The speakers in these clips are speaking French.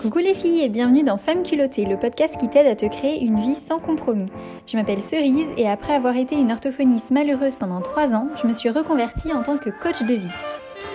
Coucou les filles et bienvenue dans Femmes culottées, le podcast qui t'aide à te créer une vie sans compromis. Je m'appelle Cerise et après avoir été une orthophoniste malheureuse pendant 3 ans, je me suis reconvertie en tant que coach de vie.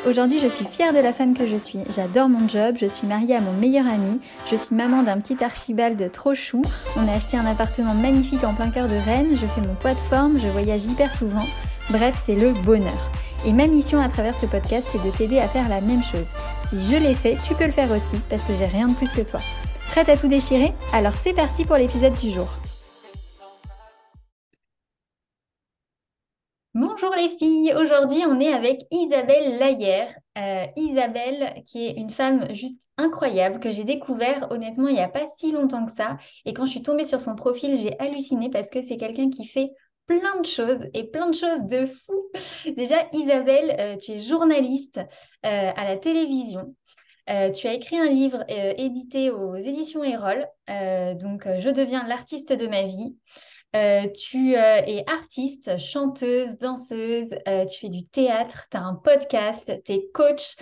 Aujourd'hui, je suis fière de la femme que je suis. J'adore mon job, je suis mariée à mon meilleur ami, je suis maman d'un petit archibald trop chou. On a acheté un appartement magnifique en plein cœur de Rennes, je fais mon poids de forme, je voyage hyper souvent. Bref, c'est le bonheur. Et ma mission à travers ce podcast, c'est de t'aider à faire la même chose. Si je l'ai fait, tu peux le faire aussi, parce que j'ai rien de plus que toi. Prête à tout déchirer? Alors c'est parti pour l'épisode du jour. Bonjour les filles, aujourd'hui on est avec Isabelle Layer. Euh, Isabelle qui est une femme juste incroyable que j'ai découvert honnêtement il n'y a pas si longtemps que ça. Et quand je suis tombée sur son profil, j'ai halluciné parce que c'est quelqu'un qui fait plein de choses et plein de choses de fou. Déjà, Isabelle, euh, tu es journaliste euh, à la télévision. Euh, tu as écrit un livre édité aux éditions Erol, donc Je deviens l'artiste de ma vie. tu es artiste, chanteuse, danseuse, tu fais du théâtre, tu as un podcast, tu es coach.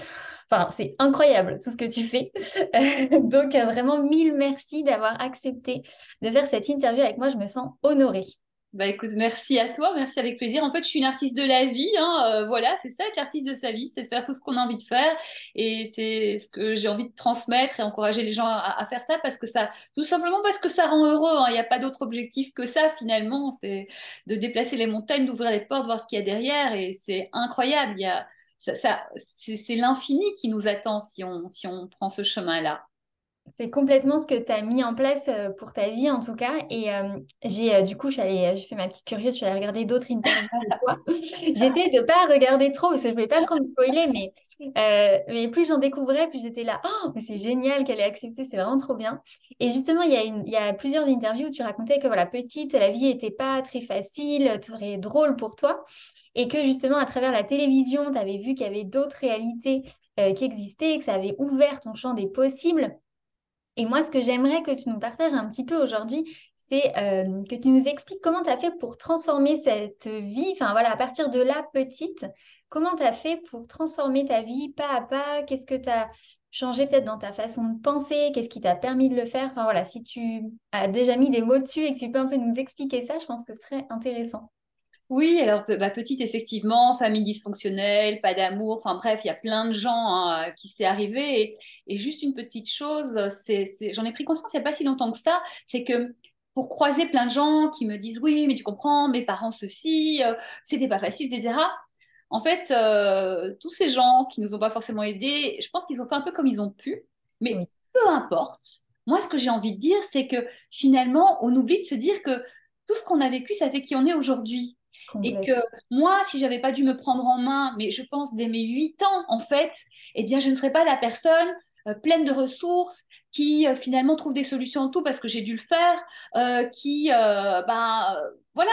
Enfin, c'est incroyable tout ce que tu fais. donc, vraiment, mille merci d'avoir accepté de faire cette interview avec moi. Je me sens honorée. Bah écoute, merci à toi, merci avec plaisir. En fait, je suis une artiste de la vie, hein, euh, voilà, c'est ça être artiste de sa vie, c'est faire tout ce qu'on a envie de faire et c'est ce que j'ai envie de transmettre et encourager les gens à, faire ça parce que ça, tout simplement parce que ça rend heureux. Hein. Il n'y a pas d'autre objectif que ça finalement, c'est de déplacer les montagnes, d'ouvrir les portes, voir ce qu'il y a derrière et c'est incroyable. Il y a, ça, ça c'est l'infini qui nous attend si on, si on prend ce chemin-là. C'est complètement ce que tu as mis en place euh, pour ta vie en tout cas. Et euh, j'ai euh, du coup, j'ai fait ma petite curieuse, je suis allée regarder d'autres interviews de toi. j'étais de pas regarder trop parce que je voulais pas trop me spoiler, mais, mais plus j'en découvrais, plus j'étais là. Oh, mais c'est génial qu'elle ait accepté, c'est vraiment trop bien. Et justement, il y, a il y a plusieurs interviews où tu racontais que voilà, petite, la vie n'était pas très facile, très drôle pour toi. Et que justement, à travers la télévision, tu avais vu qu'il y avait d'autres réalités qui existaient, que ça avait ouvert ton champ des possibles. Et moi, ce que j'aimerais que tu nous partages un petit peu aujourd'hui, c'est euh, que tu nous expliques comment tu as fait pour transformer cette vie, enfin voilà, à partir de là, petite, comment tu as fait pour transformer ta vie pas à pas, qu'est-ce que tu as changé peut-être dans ta façon de penser, qu'est-ce qui t'a permis de le faire, enfin voilà, si tu as déjà mis des mots dessus et que tu peux un peu nous expliquer ça, je pense que ce serait intéressant. Oui, alors bah, petite, effectivement, famille dysfonctionnelle, pas d'amour, enfin bref, il y a plein de gens hein, qui s'est arrivé. Et, juste une petite chose, c'est, j'en ai pris conscience il n'y a pas si longtemps que ça, c'est que pour croiser plein de gens qui me disent oui, mais tu comprends, mes parents ceci, euh, c'était pas facile, etc. En fait, euh, tous ces gens qui nous ont pas forcément aidés, je pense qu'ils ont fait un peu comme ils ont pu, mais peu importe. Moi, ce que j'ai envie de dire, c'est que finalement, on oublie de se dire que tout ce qu'on a vécu, ça fait qui on est aujourd'hui. Et que moi, si j'avais pas dû me prendre en main, mais je pense dès mes 8 ans, en fait, eh bien, je ne serais pas la personne euh, pleine de ressources qui euh, finalement trouve des solutions en tout parce que j'ai dû le faire, euh, qui ben, voilà,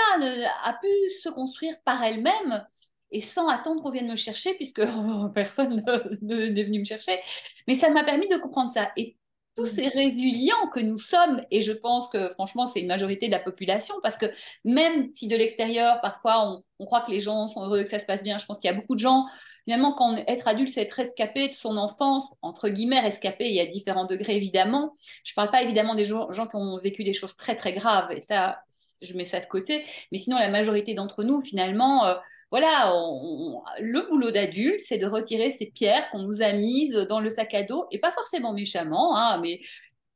a pu se construire par elle-même et sans attendre qu'on vienne me chercher puisque personne n'est venu me chercher. Mais ça m'a permis de comprendre ça. Et tous ces résilients que nous sommes, et je pense que franchement c'est une majorité de la population, parce que même si de l'extérieur, parfois on, croit que les gens sont heureux, que ça se passe bien, je pense qu'il y a beaucoup de gens, finalement quand être adulte c'est être rescapé de son enfance, entre guillemets rescapé, il y a différents degrés évidemment, je ne parle pas évidemment des gens, gens qui ont vécu des choses très très graves, et ça je mets ça de côté, mais sinon la majorité d'entre nous finalement... Euh, voilà, le boulot d'adulte, c'est de retirer ces pierres qu'on nous a mises dans le sac à dos, et pas forcément méchamment, hein, mais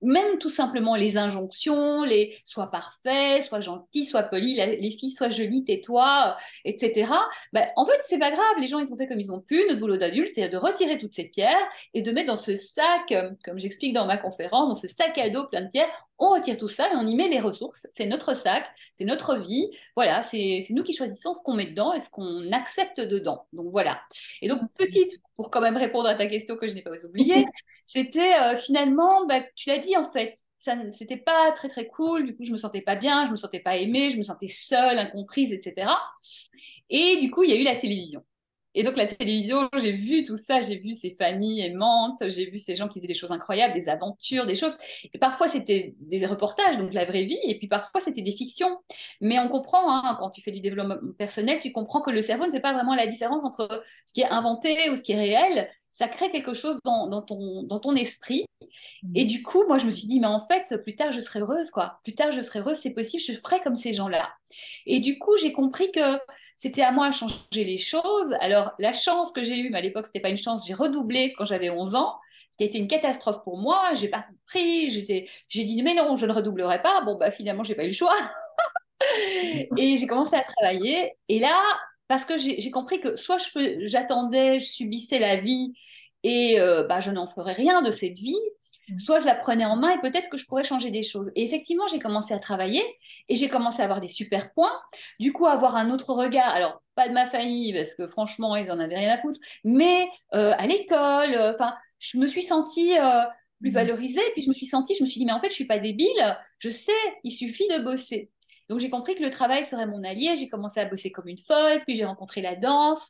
même tout simplement les injonctions, les sois parfait, sois gentil, sois poli, les filles sois jolies, tais-toi, etc. Ben, en fait, c'est pas grave. Les gens, ils ont fait comme ils ont pu. Notre boulot d'adulte, c'est de retirer toutes ces pierres et de mettre dans ce sac, comme j'explique dans ma conférence, dans ce sac à dos plein de pierres, on retire tout ça et on y met les ressources. C'est notre sac, c'est notre vie. Voilà, c'est nous qui choisissons ce qu'on met dedans et ce qu'on accepte dedans. Donc voilà. Et donc, petite, pour quand même répondre à ta question que je n'ai pas oubliée, c'était euh, finalement, bah, tu l'as dit en fait, ça c'était pas très très cool. Du coup, je me sentais pas bien, je me sentais pas aimée, je me sentais seule, incomprise, etc. Et du coup, il y a eu la télévision. Et donc la télévision, j'ai vu tout ça, j'ai vu ces familles aimantes, j'ai vu ces gens qui faisaient des choses incroyables, des aventures, des choses. Et parfois c'était des reportages, donc la vraie vie, et puis parfois c'était des fictions. Mais on comprend, hein, quand tu fais du développement personnel, tu comprends que le cerveau ne fait pas vraiment la différence entre ce qui est inventé ou ce qui est réel. Ça crée quelque chose dans, ton, dans ton esprit. Mmh. Et du coup, moi, je me suis dit, mais en fait, plus tard, je serai heureuse, quoi. Plus tard, je serai heureuse, c'est possible, je ferai comme ces gens-là. Et du coup, j'ai compris que c'était à moi de changer les choses. Alors, la chance que j'ai eue, mais à l'époque, ce n'était pas une chance, j'ai redoublé quand j'avais 11 ans, ce qui a été une catastrophe pour moi. J'ai pas compris, j'ai dit, mais non, je ne redoublerai pas. Bon, bah, finalement, j'ai pas eu le choix. et j'ai commencé à travailler. Et là, parce que j'ai compris que soit j'attendais, je, subissais la vie et euh, bah, je n'en ferais rien de cette vie. Soit je la prenais en main et peut-être que je pourrais changer des choses. Et effectivement, j'ai commencé à travailler et j'ai commencé à avoir des super points. Du coup, avoir un autre regard. Alors, pas de ma famille, parce que franchement, ils en avaient rien à foutre, mais euh, à l'école, euh, enfin, je me suis sentie euh, plus mm. valorisée. Puis je me suis sentie, je me suis dit, mais en fait, je suis pas débile. Je sais, il suffit de bosser. Donc j'ai compris que le travail serait mon allié. J'ai commencé à bosser comme une folle, puis j'ai rencontré la danse,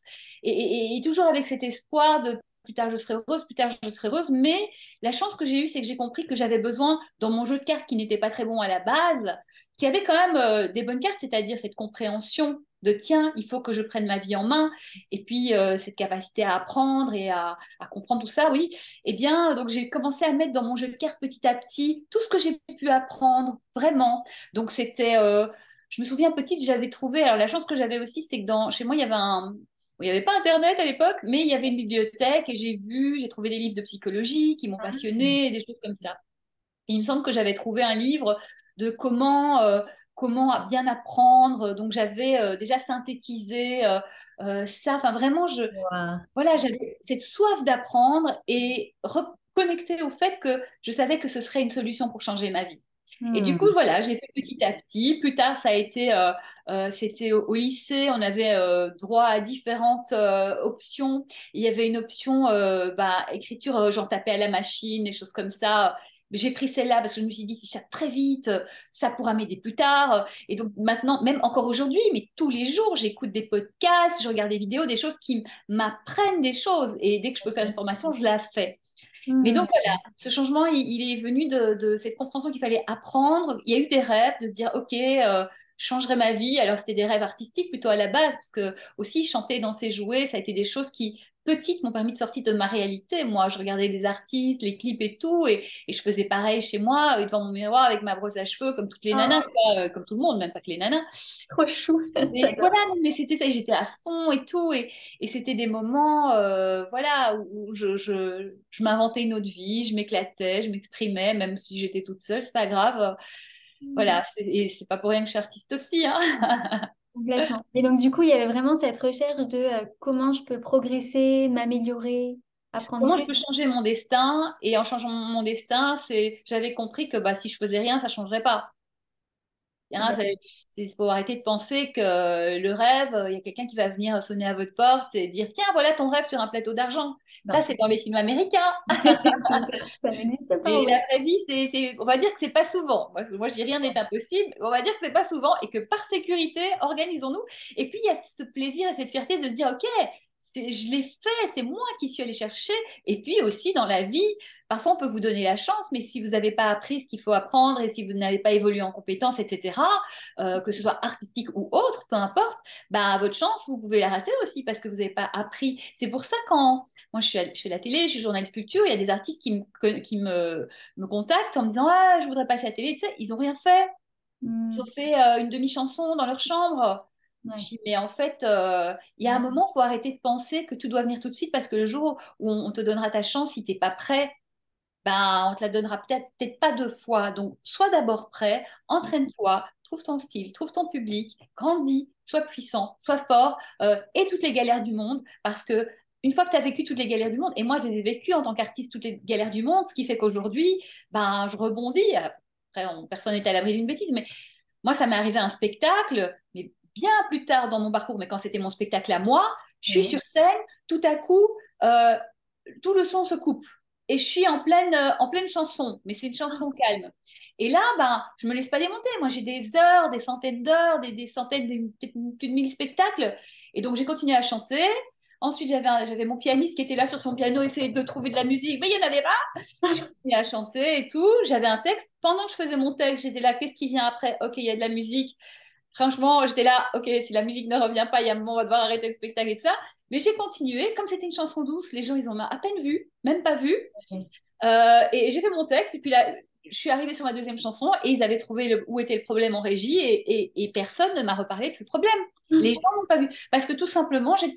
et, toujours avec cet espoir de plus tard je serai heureuse, plus tard je serai heureuse. Mais la chance que j'ai eue, c'est que j'ai compris que j'avais besoin, dans mon jeu de cartes qui n'était pas très bon à la base, qui avait quand même euh, des bonnes cartes, c'est-à-dire cette compréhension de tiens, il faut que je prenne ma vie en main, et puis euh, cette capacité à apprendre et à, comprendre tout ça, oui. Eh bien, donc j'ai commencé à mettre dans mon jeu de cartes petit à petit tout ce que j'ai pu apprendre, vraiment. Donc c'était. Euh, je me souviens petite, j'avais trouvé. Alors la chance que j'avais aussi, c'est que chez moi, il y avait un, il n'y avait pas Internet à l'époque, mais il y avait une bibliothèque et j'ai vu, j'ai trouvé des livres de psychologie qui m'ont ah. passionné, des choses comme ça. il me semble que j'avais trouvé un livre de comment, euh, comment bien apprendre. Donc j'avais euh, déjà synthétisé euh, ça. Enfin vraiment, je, voilà, j'avais cette soif d'apprendre et reconnecter au fait que je savais que ce serait une solution pour changer ma vie. Et du coup, hmm. voilà, j'ai fait petit à petit. Plus tard, ça a été, euh, euh, c'était au, lycée, on avait euh, droit à différentes options. Il y avait une option, bah, écriture, j'en tapais à la machine, des choses comme ça. J'ai pris celle-là parce que je me suis dit, si je tape très vite, ça pourra m'aider plus tard. Et donc maintenant, même encore aujourd'hui, mais tous les jours, j'écoute des podcasts, je regarde des vidéos, des choses qui m'apprennent des choses. Et dès que je peux faire une formation, je la fais. Mais donc voilà, ce changement, il, est venu de, cette compréhension qu'il fallait apprendre. Il y a eu des rêves, de se dire, OK, euh, je changerai ma vie. Alors c'était des rêves artistiques plutôt à la base, parce que aussi chanter, danser, jouer, ça a été des choses qui petite m'ont permis de sortir de ma réalité. Moi, je regardais les artistes, les clips et tout, et, je faisais pareil chez moi, devant mon miroir, avec ma brosse à cheveux, comme toutes les nanas, ah. euh, comme tout le monde, même pas que les nanas. Trop chou. voilà, mais c'était ça, j'étais à fond et tout, et, c'était des moments, euh, voilà, où je, je, je m'inventais une autre vie, je m'éclatais, je m'exprimais, même si j'étais toute seule, c'est pas grave. Voilà, et c'est pas pour rien que je suis artiste aussi. Hein. Complètement. Et donc, du coup, il y avait vraiment cette recherche de euh, comment je peux progresser, m'améliorer, apprendre. Comment je peux changer mon destin? Et en changeant mon destin, c'est j'avais compris que bah, si je faisais rien, ça ne changerait pas. Il faut arrêter de penser que le rêve, il y a quelqu'un qui va venir sonner à votre porte et dire Tiens, voilà ton rêve sur un plateau d'argent. Ça, c'est dans les films américains. ça n'existe pas. Et la vraie vie, on va dire que c'est pas souvent. Moi, moi je dis rien n'est impossible. On va dire que c'est pas souvent et que par sécurité, organisons-nous. Et puis, il y a ce plaisir et cette fierté de se dire Ok, je l'ai fait, c'est moi qui suis allée chercher. Et puis aussi dans la vie, parfois on peut vous donner la chance, mais si vous n'avez pas appris ce qu'il faut apprendre et si vous n'avez pas évolué en compétences, etc., euh, que ce soit artistique ou autre, peu importe, bah, votre chance, vous pouvez la rater aussi parce que vous n'avez pas appris. C'est pour ça quand moi je, suis je fais la télé, je suis journaliste culture, il y a des artistes qui me, qui me, me contactent en me disant ah, je voudrais passer à la télé, tu sais, ils n'ont rien fait. Ils hmm. ont fait euh, une demi-chanson dans leur chambre mais en fait, euh, il y a un moment, il faut arrêter de penser que tout doit venir tout de suite parce que le jour où on te donnera ta chance, si tu n'es pas prêt, ben, on te la donnera peut-être peut pas deux fois. Donc, sois d'abord prêt, entraîne-toi, trouve ton style, trouve ton public, grandis, sois puissant, sois fort, euh, et toutes les galères du monde parce que une fois que tu as vécu toutes les galères du monde, et moi je les ai vécues en tant qu'artiste, toutes les galères du monde, ce qui fait qu'aujourd'hui, ben, je rebondis. Après, personne n'est à l'abri d'une bêtise, mais moi, ça m'est arrivé un spectacle, mais bien plus tard dans mon parcours, mais quand c'était mon spectacle à moi, je suis sur scène, tout à coup, euh, tout le son se coupe. Et je suis en pleine, euh, en pleine chanson, mais c'est une chanson ah. calme. Et là, ben, je me laisse pas démonter. Moi, j'ai des heures, des centaines d'heures, des, des, centaines, plus de mille spectacles. Et donc, j'ai continué à chanter Ensuite, j'avais, j'avais mon pianiste qui était là sur son piano, essayer de trouver de la musique, mais il n'y en avait pas. Je continuais à chanter et tout. J'avais un texte. Pendant que je faisais mon texte, j'étais là, qu'est-ce qui vient après? Ok, il y a de la musique. Franchement, j'étais là, ok, si la musique ne revient pas, il y a un moment, on va devoir arrêter le spectacle et tout ça. Mais j'ai continué. Comme c'était une chanson douce, les gens, ils ont à peine vu, même pas vu. Euh, et j'ai fait mon texte. Et puis là, je suis arrivée sur ma deuxième chanson et ils avaient trouvé le, où était le problème en régie et, et, personne ne m'a reparlé de ce problème. Mmh. Les gens n'ont pas vu. Parce que tout simplement, j'ai,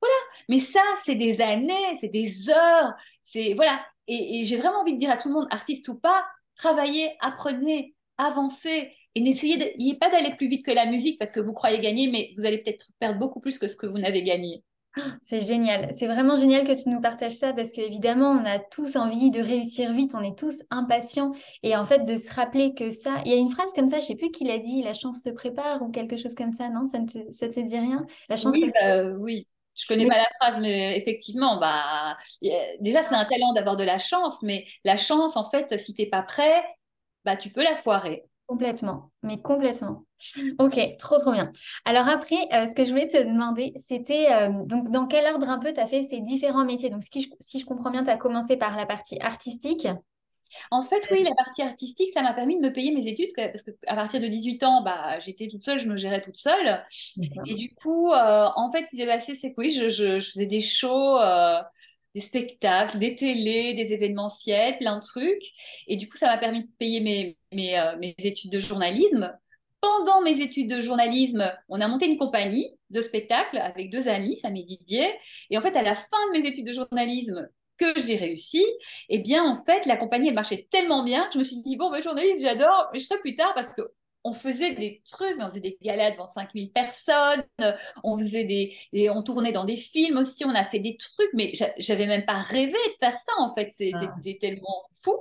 voilà. Mais ça, c'est des années, c'est des heures. C'est, voilà. Et, j'ai vraiment envie de dire à tout le monde, artiste ou pas, travaillez, apprenez, avancez. Et n'essayez pas d'aller plus vite que la musique parce que vous croyez gagner, mais vous allez peut-être perdre beaucoup plus que ce que vous n'avez gagné. C'est génial. C'est vraiment génial que tu nous partages ça parce qu'évidemment, on a tous envie de réussir vite, on est tous impatients. Et en fait, de se rappeler que ça, il y a une phrase comme ça, je sais plus qui l'a dit, la chance se prépare ou quelque chose comme ça, non? Ça ne te, ça te dit rien? La chance oui, bah, oui. Je connais pas la phrase, mais effectivement, bah, déjà, c'est un talent d'avoir de la chance, mais la chance, en fait, si tu n'es pas prêt, bah, tu peux la foirer. Complètement, mais complètement. Ok, trop trop bien. Alors après, euh, ce que je voulais te demander, c'était euh, donc dans quel ordre un peu tu as fait ces différents métiers? Donc si je, si je comprends bien, tu as commencé par la partie artistique. En fait, oui, la partie artistique, ça m'a permis de me payer mes études parce qu'à partir de 18 ans, bah, j'étais toute seule, je me gérais toute seule. Et du coup, euh, en fait, ce qui s'est passé, c'est que oui, je, je, faisais des shows des spectacles, des télés, des événementiels, plein de trucs. Et du coup, ça m'a permis de payer mes, mes, euh, mes, études de journalisme. Pendant mes études de journalisme, on a monté une compagnie de spectacles avec deux amis, Sam et Didier. Et en fait, à la fin de mes études de journalisme, que j'ai réussi, eh bien, en fait, la compagnie, elle marchait tellement bien que je me suis dit, bon, ben, journaliste, j'adore, mais je ferai plus tard parce que on faisait des trucs, on faisait des galas devant 5000 personnes, on faisait des, on tournait dans des films aussi, on a fait des trucs, mais j'avais même pas rêvé de faire ça en fait, ah. c'était tellement fou.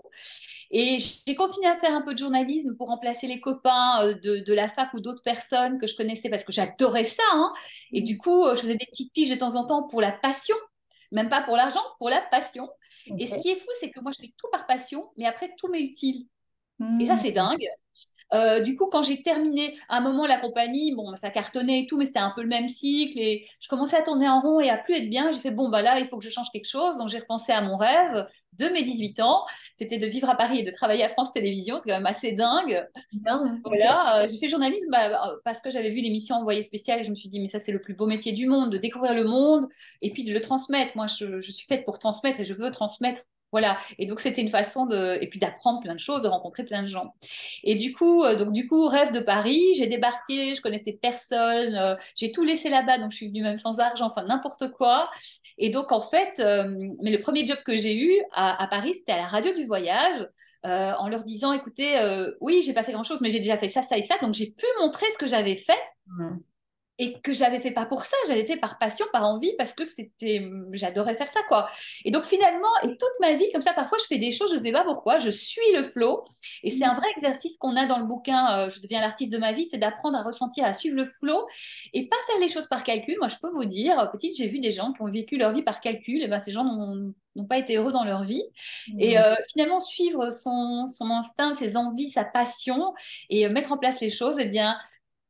Et j'ai continué à faire un peu de journalisme pour remplacer les copains euh, de, la fac ou d'autres personnes que je connaissais parce que j'adorais ça. Hein. Et du coup, je faisais des petites piges de temps en temps pour la passion, même pas pour l'argent, pour la passion. Et ce qui est fou, c'est que moi, je fais tout par passion, mais après, tout m'est utile. Et ça, c'est mmh. dingue. Euh, du coup, quand j'ai terminé, à un moment, la compagnie, bon, ça cartonnait et tout, mais c'était un peu le même cycle. Et je commençais à tourner en rond et à plus être bien. J'ai fait, bon, bah là, il faut que je change quelque chose. Donc, j'ai repensé à mon rêve de mes 18 ans. C'était de vivre à Paris et de travailler à France Télévisions. C'est quand même assez dingue. voilà. Euh, j'ai fait journalisme bah, parce que j'avais vu l'émission Envoyé spécial et je me suis dit, mais ça, c'est le plus beau métier du monde, de découvrir le monde et puis de le transmettre. Moi, je, je suis faite pour transmettre et je veux transmettre voilà. Et donc, c'était une façon de. Et puis d'apprendre plein de choses, de rencontrer plein de gens. Et du coup, euh, donc, du coup, rêve de Paris, j'ai débarqué, je connaissais personne, euh, j'ai tout laissé là-bas, donc je suis venue même sans argent, enfin, n'importe quoi. Et donc, en fait, euh, mais le premier job que j'ai eu à, Paris, c'était à la radio du voyage. en leur disant, écoutez, oui, j'ai pas fait grand-chose, mais j'ai déjà fait ça, ça et ça, donc j'ai pu montrer ce que j'avais fait. Et que j'avais fait pas pour ça, j'avais fait par passion, par envie, parce que c'était, j'adorais faire ça, quoi. Et donc finalement, et toute ma vie, comme ça, parfois je fais des choses, je sais pas pourquoi, je suis le flow. Et c'est un vrai exercice qu'on a dans le bouquin, euh, je deviens l'artiste de ma vie, c'est d'apprendre à ressentir, à suivre le flow et pas faire les choses par calcul. Moi, je peux vous dire, petite, j'ai vu des gens qui ont vécu leur vie par calcul, et ben ces gens n'ont pas été heureux dans leur vie. Et mmh. euh, finalement, suivre son, son instinct, ses envies, sa passion et euh, mettre en place les choses, eh bien,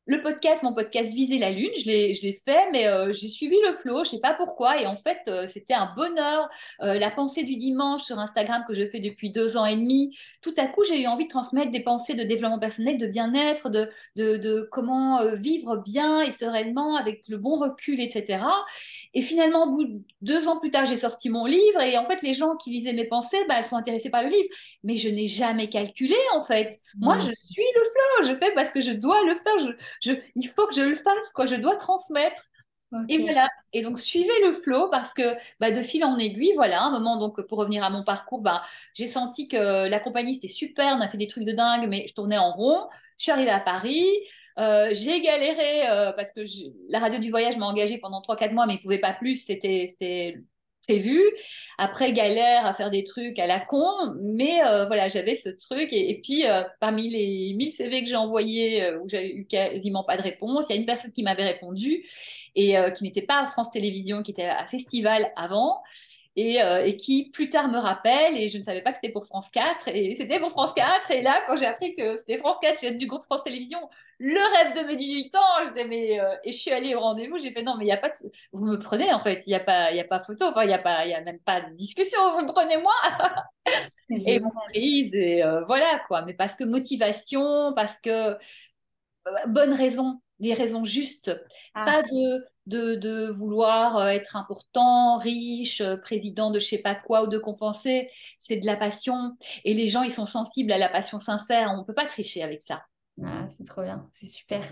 le podcast, mon podcast Viser la Lune, je l'ai fait, mais euh, j'ai suivi le flow, je sais pas pourquoi. Et en fait, euh, c'était un bonheur. Euh, la pensée du dimanche sur Instagram que je fais depuis deux ans et demi, tout à coup, j'ai eu envie de transmettre des pensées de développement personnel, de bien-être, de, de, comment vivre bien et sereinement avec le bon recul, etc. Et finalement, deux ans plus tard, j'ai sorti mon livre. Et en fait, les gens qui lisaient mes pensées, bah, elles sont intéressés par le livre. Mais je n'ai jamais calculé, en fait. Moi, mmh. je suis le flow. Je fais parce que je dois le faire. Je, il faut que je le fasse, quoi. Je dois transmettre. Et voilà. Et donc, suivez le flow parce que bah, de fil en aiguille, voilà, un moment, donc pour revenir à mon parcours, bah, j'ai senti que la compagnie, c'était super, on a fait des trucs de dingue, mais je tournais en rond. Je suis arrivée à Paris. Euh, j'ai galéré euh, parce que la radio du voyage m'a engagée pendant 3-4 mois, mais ils ne pouvaient pas plus. C'était prévu. Après, galère à faire des trucs à la con, mais euh, voilà, j'avais ce truc. Et, puis, euh, parmi les 1000 CV que j'ai envoyés, euh, où j'ai eu quasiment pas de réponse, il y a une personne qui m'avait répondu et qui n'était pas à France Télévisions, qui était à Festival avant. et, et, qui plus tard me rappelle, et je ne savais pas que c'était pour France 4, et c'était pour France 4, et là, quand j'ai appris que c'était France 4, j'ai du groupe France Télévisions, le rêve de mes 18 ans, je mais, euh, et je suis allée au rendez-vous, j'ai fait non, mais il n'y a pas de... Vous me prenez, en fait, il n'y a, pas, y a pas photo, il n'y a, pas, y a même pas de discussion, vous me prenez moi Et mon prise, et euh, voilà, quoi, mais parce que motivation, parce que bonne raison, les raisons justes, ah. pas de de, vouloir euh, être important, riche, euh, président de je sais pas quoi ou de compenser. C'est de la passion. Et les gens, ils sont sensibles à la passion sincère. On ne peut pas tricher avec ça. Ah, c'est trop bien, c'est super.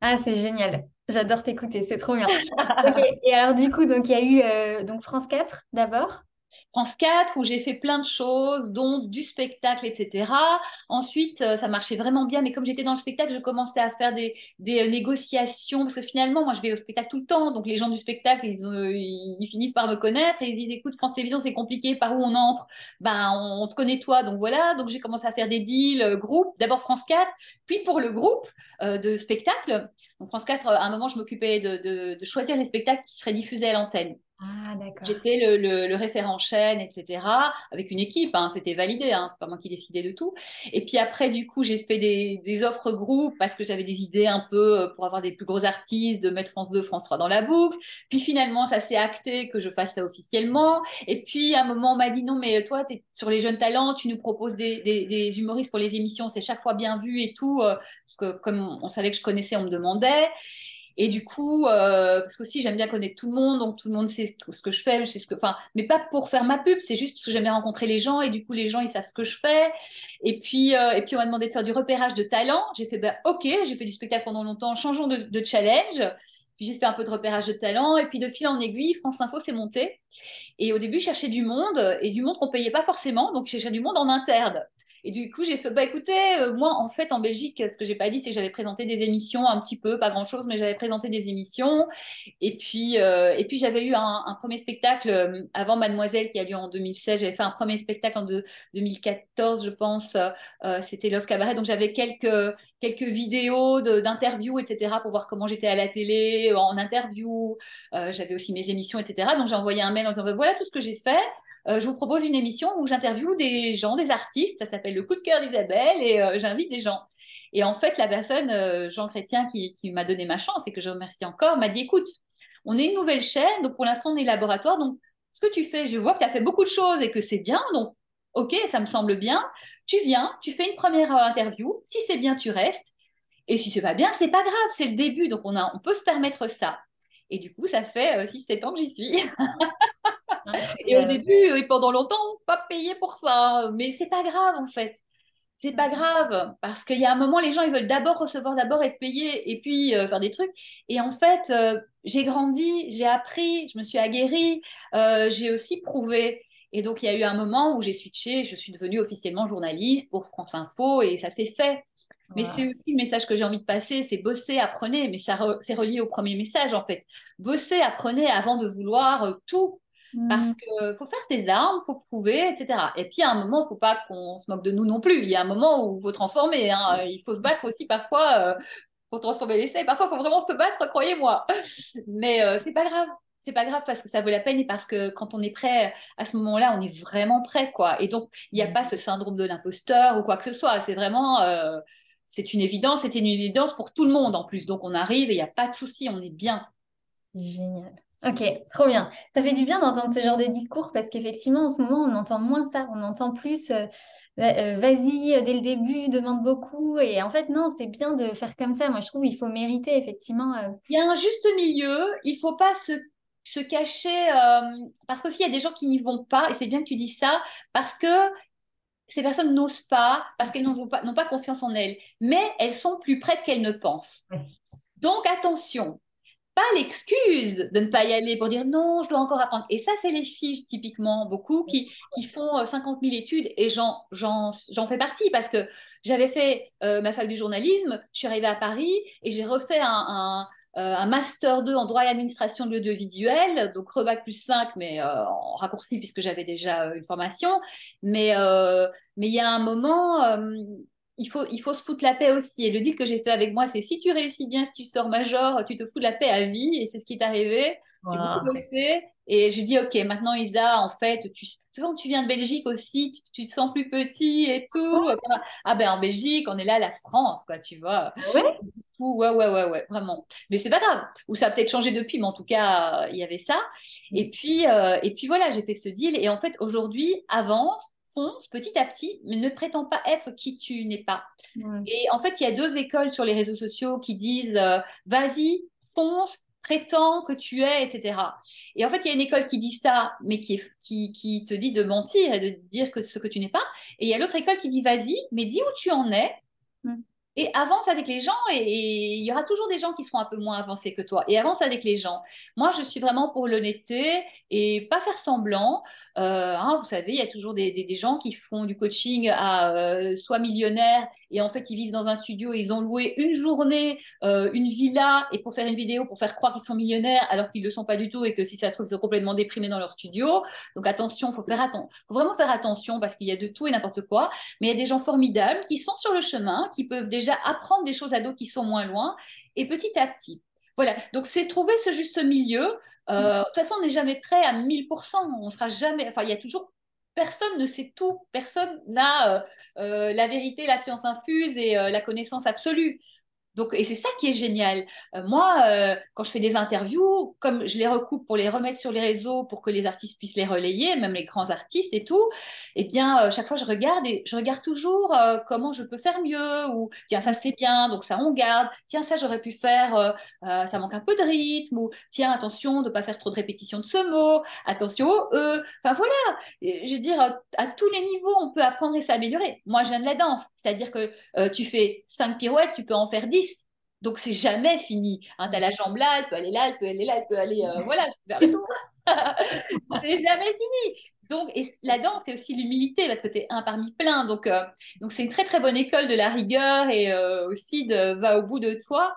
Ah, c'est génial. J'adore t'écouter, c'est trop bien. Et alors, du coup, donc il y a eu euh, donc France 4 d'abord. France 4 où j'ai fait plein de choses, dont du spectacle, etc. Ensuite, euh, ça marchait vraiment bien, mais comme j'étais dans le spectacle, je commençais à faire des, euh, négociations, parce que finalement, moi, je vais au spectacle tout le temps, donc les gens du spectacle, ils, finissent par me connaître, et ils disent, écoute, France Télévisions, c'est compliqué, par où on entre? Ben, on, te connaît toi, donc voilà, donc j'ai commencé à faire des deals, euh, groupe, d'abord France 4, puis pour le groupe de spectacle. Donc France 4, à un moment, je m'occupais de choisir les spectacles qui seraient diffusés à l'antenne. Ah, J'étais le, référent chaîne, etc. Avec une équipe, hein, c'était validé, hein, c'est pas moi qui décidais de tout. Et puis après, du coup, j'ai fait des, offres groupes parce que j'avais des idées un peu euh, pour avoir des plus gros artistes, de mettre France 2, France 3 dans la boucle. Puis finalement, ça s'est acté que je fasse ça officiellement. Et puis à un moment, on m'a dit non, mais toi, tu sur les jeunes talents, tu nous proposes des, humoristes pour les émissions, c'est chaque fois bien vu et tout. Euh, parce que comme on savait que je connaissais, on me demandait. Et du coup, euh, parce que aussi j'aime bien connaître tout le monde, donc tout le monde sait ce que je fais, je sais ce que, enfin, mais pas pour faire ma pub, c'est juste parce que j'aime bien rencontrer les gens et du coup les gens ils savent ce que je fais. Et puis, euh, et puis on m'a demandé de faire du repérage de talent. J'ai fait bah ok, j'ai fait du spectacle pendant longtemps, changeons de, de challenge. Puis j'ai fait un peu de repérage de talent et puis de fil en aiguille, France Info s'est monté. Et au début, je cherchais du monde et du monde qu'on payait pas forcément, donc je cherchais du monde en interne. Et du coup, j'ai fait, bah écoutez, euh, moi, en fait, en Belgique, ce que j'ai pas dit, c'est que j'avais présenté des émissions un petit peu, pas grand chose, mais j'avais présenté des émissions. Et puis, euh, et puis j'avais eu un, premier spectacle euh, avant Mademoiselle qui a lieu en 2016. J'avais fait un premier spectacle en 2014, je pense. C'était Love Cabaret. Donc, j'avais quelques, quelques vidéos d'interviews, etc., pour voir comment j'étais à la télé, en interview. j'avais aussi mes émissions, etc. Donc, j'ai envoyé un mail en disant, bah, voilà tout ce que j'ai fait. Euh, je vous propose une émission où j'interviewe des gens, des artistes. Ça s'appelle Le coup de cœur d'Isabelle et euh, j'invite des gens. Et en fait, la personne, euh, Jean Chrétien, qui, m'a donné ma chance et que je remercie encore, m'a dit écoute, on est une nouvelle chaîne, donc pour l'instant, on est laboratoire. Donc, ce que tu fais, je vois que tu as fait beaucoup de choses et que c'est bien. Donc, OK, ça me semble bien. Tu viens, tu fais une première interview. Si c'est bien, tu restes. Et si c'est pas bien, c'est pas grave, c'est le début. Donc, on, a, on peut se permettre ça. Et du coup, ça fait 6-7 ans que j'y suis. et au début, et pendant longtemps, pas payé pour ça. Mais c'est pas grave en fait. C'est pas grave parce qu'il y a un moment, les gens ils veulent d'abord recevoir, d'abord être payés et puis euh, faire des trucs. Et en fait, euh, j'ai grandi, j'ai appris, je me suis aguerrie, euh, j'ai aussi prouvé. Et donc, il y a eu un moment où j'ai switché, je suis devenue officiellement journaliste pour France Info et ça s'est fait. Mais c'est aussi le message que j'ai envie de passer, c'est bosser, apprenez, mais ça c'est relié au premier message en fait. Bosser, apprenez avant de vouloir tout parce mm. qu'il faut faire tes armes, il faut prouver, etc. Et puis, à un moment, il ne faut pas qu'on se moque de nous non plus. Il y a un moment où il faut transformer. Hein. Il faut se battre aussi parfois euh, pour transformer l'essai. Parfois, il faut vraiment se battre, croyez-moi. Mais euh, c'est pas grave. C'est pas grave parce que ça vaut la peine et parce que quand on est prêt à ce moment-là, on est vraiment prêt. quoi. Et donc, il n'y a mm. pas ce syndrome de l'imposteur ou quoi que ce soit. C'est vraiment. Euh, c'est une évidence, c'était une évidence pour tout le monde en plus. Donc, on arrive et il n'y a pas de souci, on est bien. C'est génial. Ok, trop bien. Ça fait du bien d'entendre ce genre de discours parce qu'effectivement, en ce moment, on entend moins ça. On entend plus euh, euh, vas-y, euh, dès le début, demande beaucoup. Et en fait, non, c'est bien de faire comme ça. Moi, je trouve qu'il faut mériter, effectivement. Il y a un juste milieu. Il ne faut pas se, se cacher. parce qu'aussi, il y a des gens qui n'y vont pas. Et c'est bien que tu dis ça. Parce que ces personnes n'osent pas, parce qu'elles n'ont pas, pas confiance en elles. Mais elles sont plus prêtes qu'elles ne pensent. Donc, attention pas l'excuse de ne pas y aller pour dire non, je dois encore apprendre. Et ça, c'est les filles, typiquement, beaucoup, qui, qui font 50 euh, 000 études et j'en fais partie parce que j'avais fait euh, ma fac du journalisme, je suis arrivée à Paris et j'ai refait un, un, Master 2 en droit et administration de l'audiovisuel, donc rebac plus 5, mais en raccourci puisque j'avais déjà une formation. Mais mais il y a un moment il faut, il faut se foutre la paix aussi. Et le deal que j'ai fait avec moi, c'est si tu réussis bien, si tu sors major, tu te fous de la paix à vie. Et c'est ce qui est arrivé. Et j'ai dit, OK, maintenant, Isa, en fait, tu... quand tu viens de Belgique aussi, tu, te sens plus petit et tout. Ah ben, en Belgique, on est là, la France, quoi, tu vois. Ouais Ouais, ouais, ouais, ouais, vraiment. Mais c'est pas grave. Ou ça a peut-être changé depuis, mais en tout cas, il y avait ça. Et puis, euh, et puis voilà, j'ai fait ce deal. Et en fait, aujourd'hui, avance, fonce petit à petit, mais ne prétends pas être qui tu n'es pas. Et en fait, il y a deux écoles sur les réseaux sociaux qui disent euh, vas-y, fonce, prétends que tu es, etc. Et en fait, il y a une école qui dit ça, mais qui, qui, qui te dit de mentir et de dire que ce que tu n'es pas. Et il y a l'autre école qui dit vas-y, mais dis où tu en es. Et avance avec les gens et, il y aura toujours des gens qui seront un peu moins avancés que toi et avance avec les gens. Moi, je suis vraiment pour l'honnêteté et pas faire semblant. Euh, hein, vous savez, il y a toujours des, gens qui font du coaching à euh, soit millionnaires et en fait ils vivent dans un studio, ils ont loué une journée euh, une villa et pour faire une vidéo pour faire croire qu'ils sont millionnaires alors qu'ils le sont pas du tout et que si ça se trouve ils sont complètement déprimés dans leur studio. Donc attention, faut faire attention, faut vraiment faire attention parce qu'il y a de tout et n'importe quoi. Mais il y a des gens formidables qui sont sur le chemin, qui peuvent déjà apprendre des choses à d'autres qui sont moins loin, et petit à petit. Voilà, donc c'est trouver ce juste milieu. Euh, de toute façon, on n'est jamais prêt à 1000%, on sera jamais, enfin, il y a toujours, personne ne sait tout, personne n'a euh, euh, la vérité, la science infuse et la connaissance absolue. Donc, et c'est ça qui est génial. Euh, moi, euh, quand je fais des interviews, comme je les recoupe pour les remettre sur les réseaux pour que les artistes puissent les relayer, même les grands artistes et tout, eh bien, euh, chaque fois je regarde et je regarde toujours comment je peux faire mieux ou tiens, ça c'est bien, donc ça on garde. Tiens, ça j'aurais pu faire, ça manque un peu de rythme ou tiens, attention de ne pas faire trop de répétitions de ce mot, attention au e. Enfin voilà, je veux dire, à tous les niveaux, on peut apprendre et s'améliorer. Moi, je viens de la danse, c'est-à-dire que tu fais cinq pirouettes, tu peux en faire 10 donc, c'est jamais fini. Hein, tu as la jambe là, elle peut aller là, elle peut aller là, elle peut aller. Euh, voilà, tu peux faire le tour. c'est jamais fini. Donc, danse, c'est aussi l'humilité parce que tu es un parmi plein. Donc, euh, donc c'est une très, très bonne école de la rigueur et euh, aussi de va au bout de toi.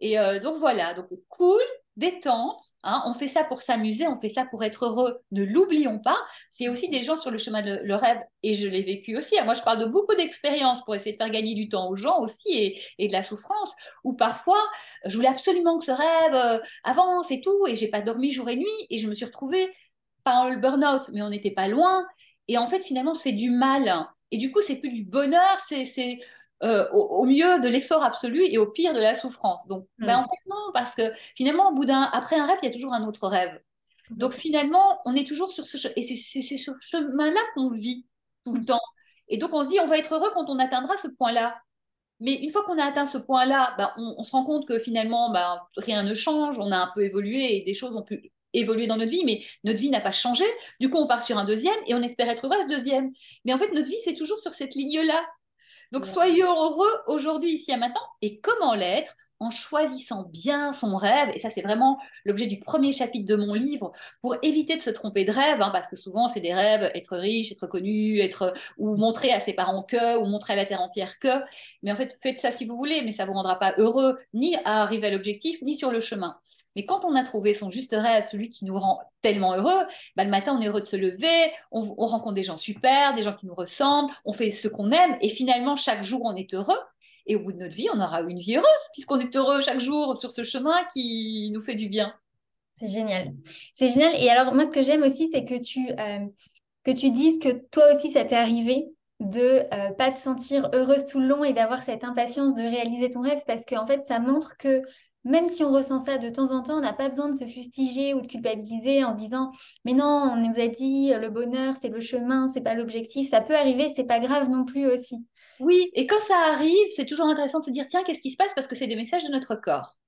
Et donc, voilà. Donc, cool, détente. Hein, on fait ça pour s'amuser, on fait ça pour être heureux. Ne l'oublions pas. C'est aussi des gens sur le chemin de le rêve, et je l'ai vécu aussi. Moi, je parle de beaucoup d'expériences pour essayer de faire gagner du temps aux gens aussi et, de la souffrance. Ou parfois, je voulais absolument que ce rêve euh, avance et tout, et j'ai pas dormi jour et nuit, et je me suis retrouvée pas en burn-out, mais on n'était pas loin. Et en fait, finalement, on se fait du mal. Et du coup, c'est plus du bonheur, c'est euh, au, mieux de l'effort absolu et au pire de la souffrance. Donc, ben, mm. en fait, non, parce que finalement, au bout d'un, après un rêve, il y a toujours un autre rêve. Donc, finalement, on est toujours sur ce, et c'est sur ce chemin-là qu'on vit tout le mm. temps. Et donc, on se dit, on va être heureux quand on atteindra ce point-là. Mais une fois qu'on a atteint ce point-là, ben, on, se rend compte que finalement, ben, rien ne change, on a un peu évolué et des choses ont pu évoluer dans notre vie, mais notre vie n'a pas changé. Du coup, on part sur un deuxième et on espère être heureux à ce deuxième. Mais en fait, notre vie, c'est toujours sur cette ligne-là. Donc soyons heureux aujourd'hui, ici et maintenant. Et comment l'être en choisissant bien son rêve, et ça c'est vraiment l'objet du premier chapitre de mon livre, pour éviter de se tromper de rêve, hein, parce que souvent c'est des rêves, être riche, être connu, être ou montrer à ses parents que, ou montrer à la terre entière que, mais en fait faites ça si vous voulez, mais ça vous rendra pas heureux ni à arriver à l'objectif, ni sur le chemin. Mais quand on a trouvé son juste rêve, celui qui nous rend tellement heureux, bah, le matin, on est heureux de se lever, on, rencontre des gens super, des gens qui nous ressemblent, on fait ce qu'on aime, et finalement, chaque jour, on est heureux. Et au bout de notre vie, on aura une vie heureuse, puisqu'on est heureux chaque jour sur ce chemin qui nous fait du bien. C'est génial. C'est génial. Et alors, moi, ce que j'aime aussi, c'est que tu, euh, que dises que toi aussi, ça t'est arrivé de euh, pas te sentir heureuse tout le long et d'avoir cette impatience de réaliser ton rêve parce qu'en fait, ça montre que même si on ressent ça de temps en temps, on n'a pas besoin de se fustiger ou de culpabiliser en disant mais non, on nous a dit le bonheur, c'est le chemin, c'est pas l'objectif. Ça peut arriver, c'est pas grave non plus aussi. Oui, et quand ça arrive, c'est toujours intéressant de se dire tiens, qu'est-ce qui se passe? parce que c'est des messages de notre corps.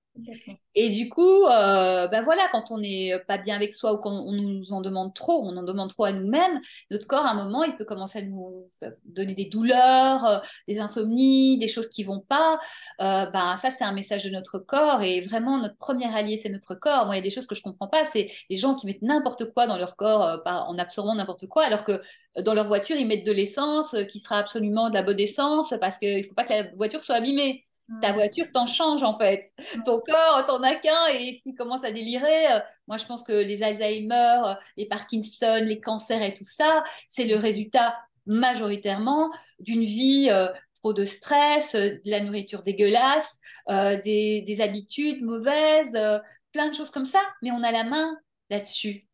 Et du coup, euh, ben voilà, quand on n'est pas bien avec soi ou quand on nous en demande trop, on en demande trop à nous-mêmes, notre corps, à un moment, il peut commencer à nous donner des douleurs, euh, des insomnies, des choses qui vont pas. Euh, ben ça, c'est un message de notre corps et vraiment notre premier allié, c'est notre corps. Moi, il y a des choses que je comprends pas, c'est les gens qui mettent n'importe quoi dans leur corps en absorbant n'importe quoi, alors que dans leur voiture, ils mettent de l'essence qui sera absolument de la bonne essence parce qu'il faut pas que la voiture soit abîmée ta mm. voiture t'en change en fait. Mm. Ton corps, t'en as qu'un et s'il commence à délirer, euh, moi je pense que les Alzheimer, euh, les Parkinson, les cancers et tout ça, c'est le résultat majoritairement d'une vie euh, trop de stress, de la nourriture dégueulasse, des, des, habitudes mauvaises, plein de choses comme ça, mais on a la main là-dessus.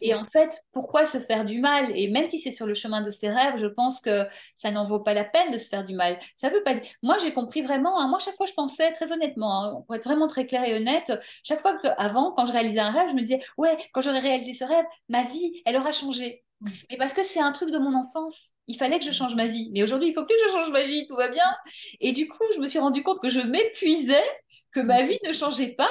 Et en fait, pourquoi se faire du mal? Et même si c'est sur le chemin de ses rêves, je pense que ça n'en vaut pas la peine de se faire du mal. Ça veut pas. Moi, j'ai compris vraiment. Hein, moi, chaque fois, je pensais très honnêtement, hein, pour être vraiment très clair et honnête, chaque fois que avant, quand je réalisais un rêve, je me disais, ouais, quand j'aurais réalisé ce rêve, ma vie, elle aura changé. Mm. Mais parce que c'est un truc de mon enfance. Il fallait que je change ma vie. Mais aujourd'hui, il faut plus que je change ma vie. Tout va bien. Et du coup, je me suis rendu compte que je m'épuisais, que ma mm. vie ne changeait pas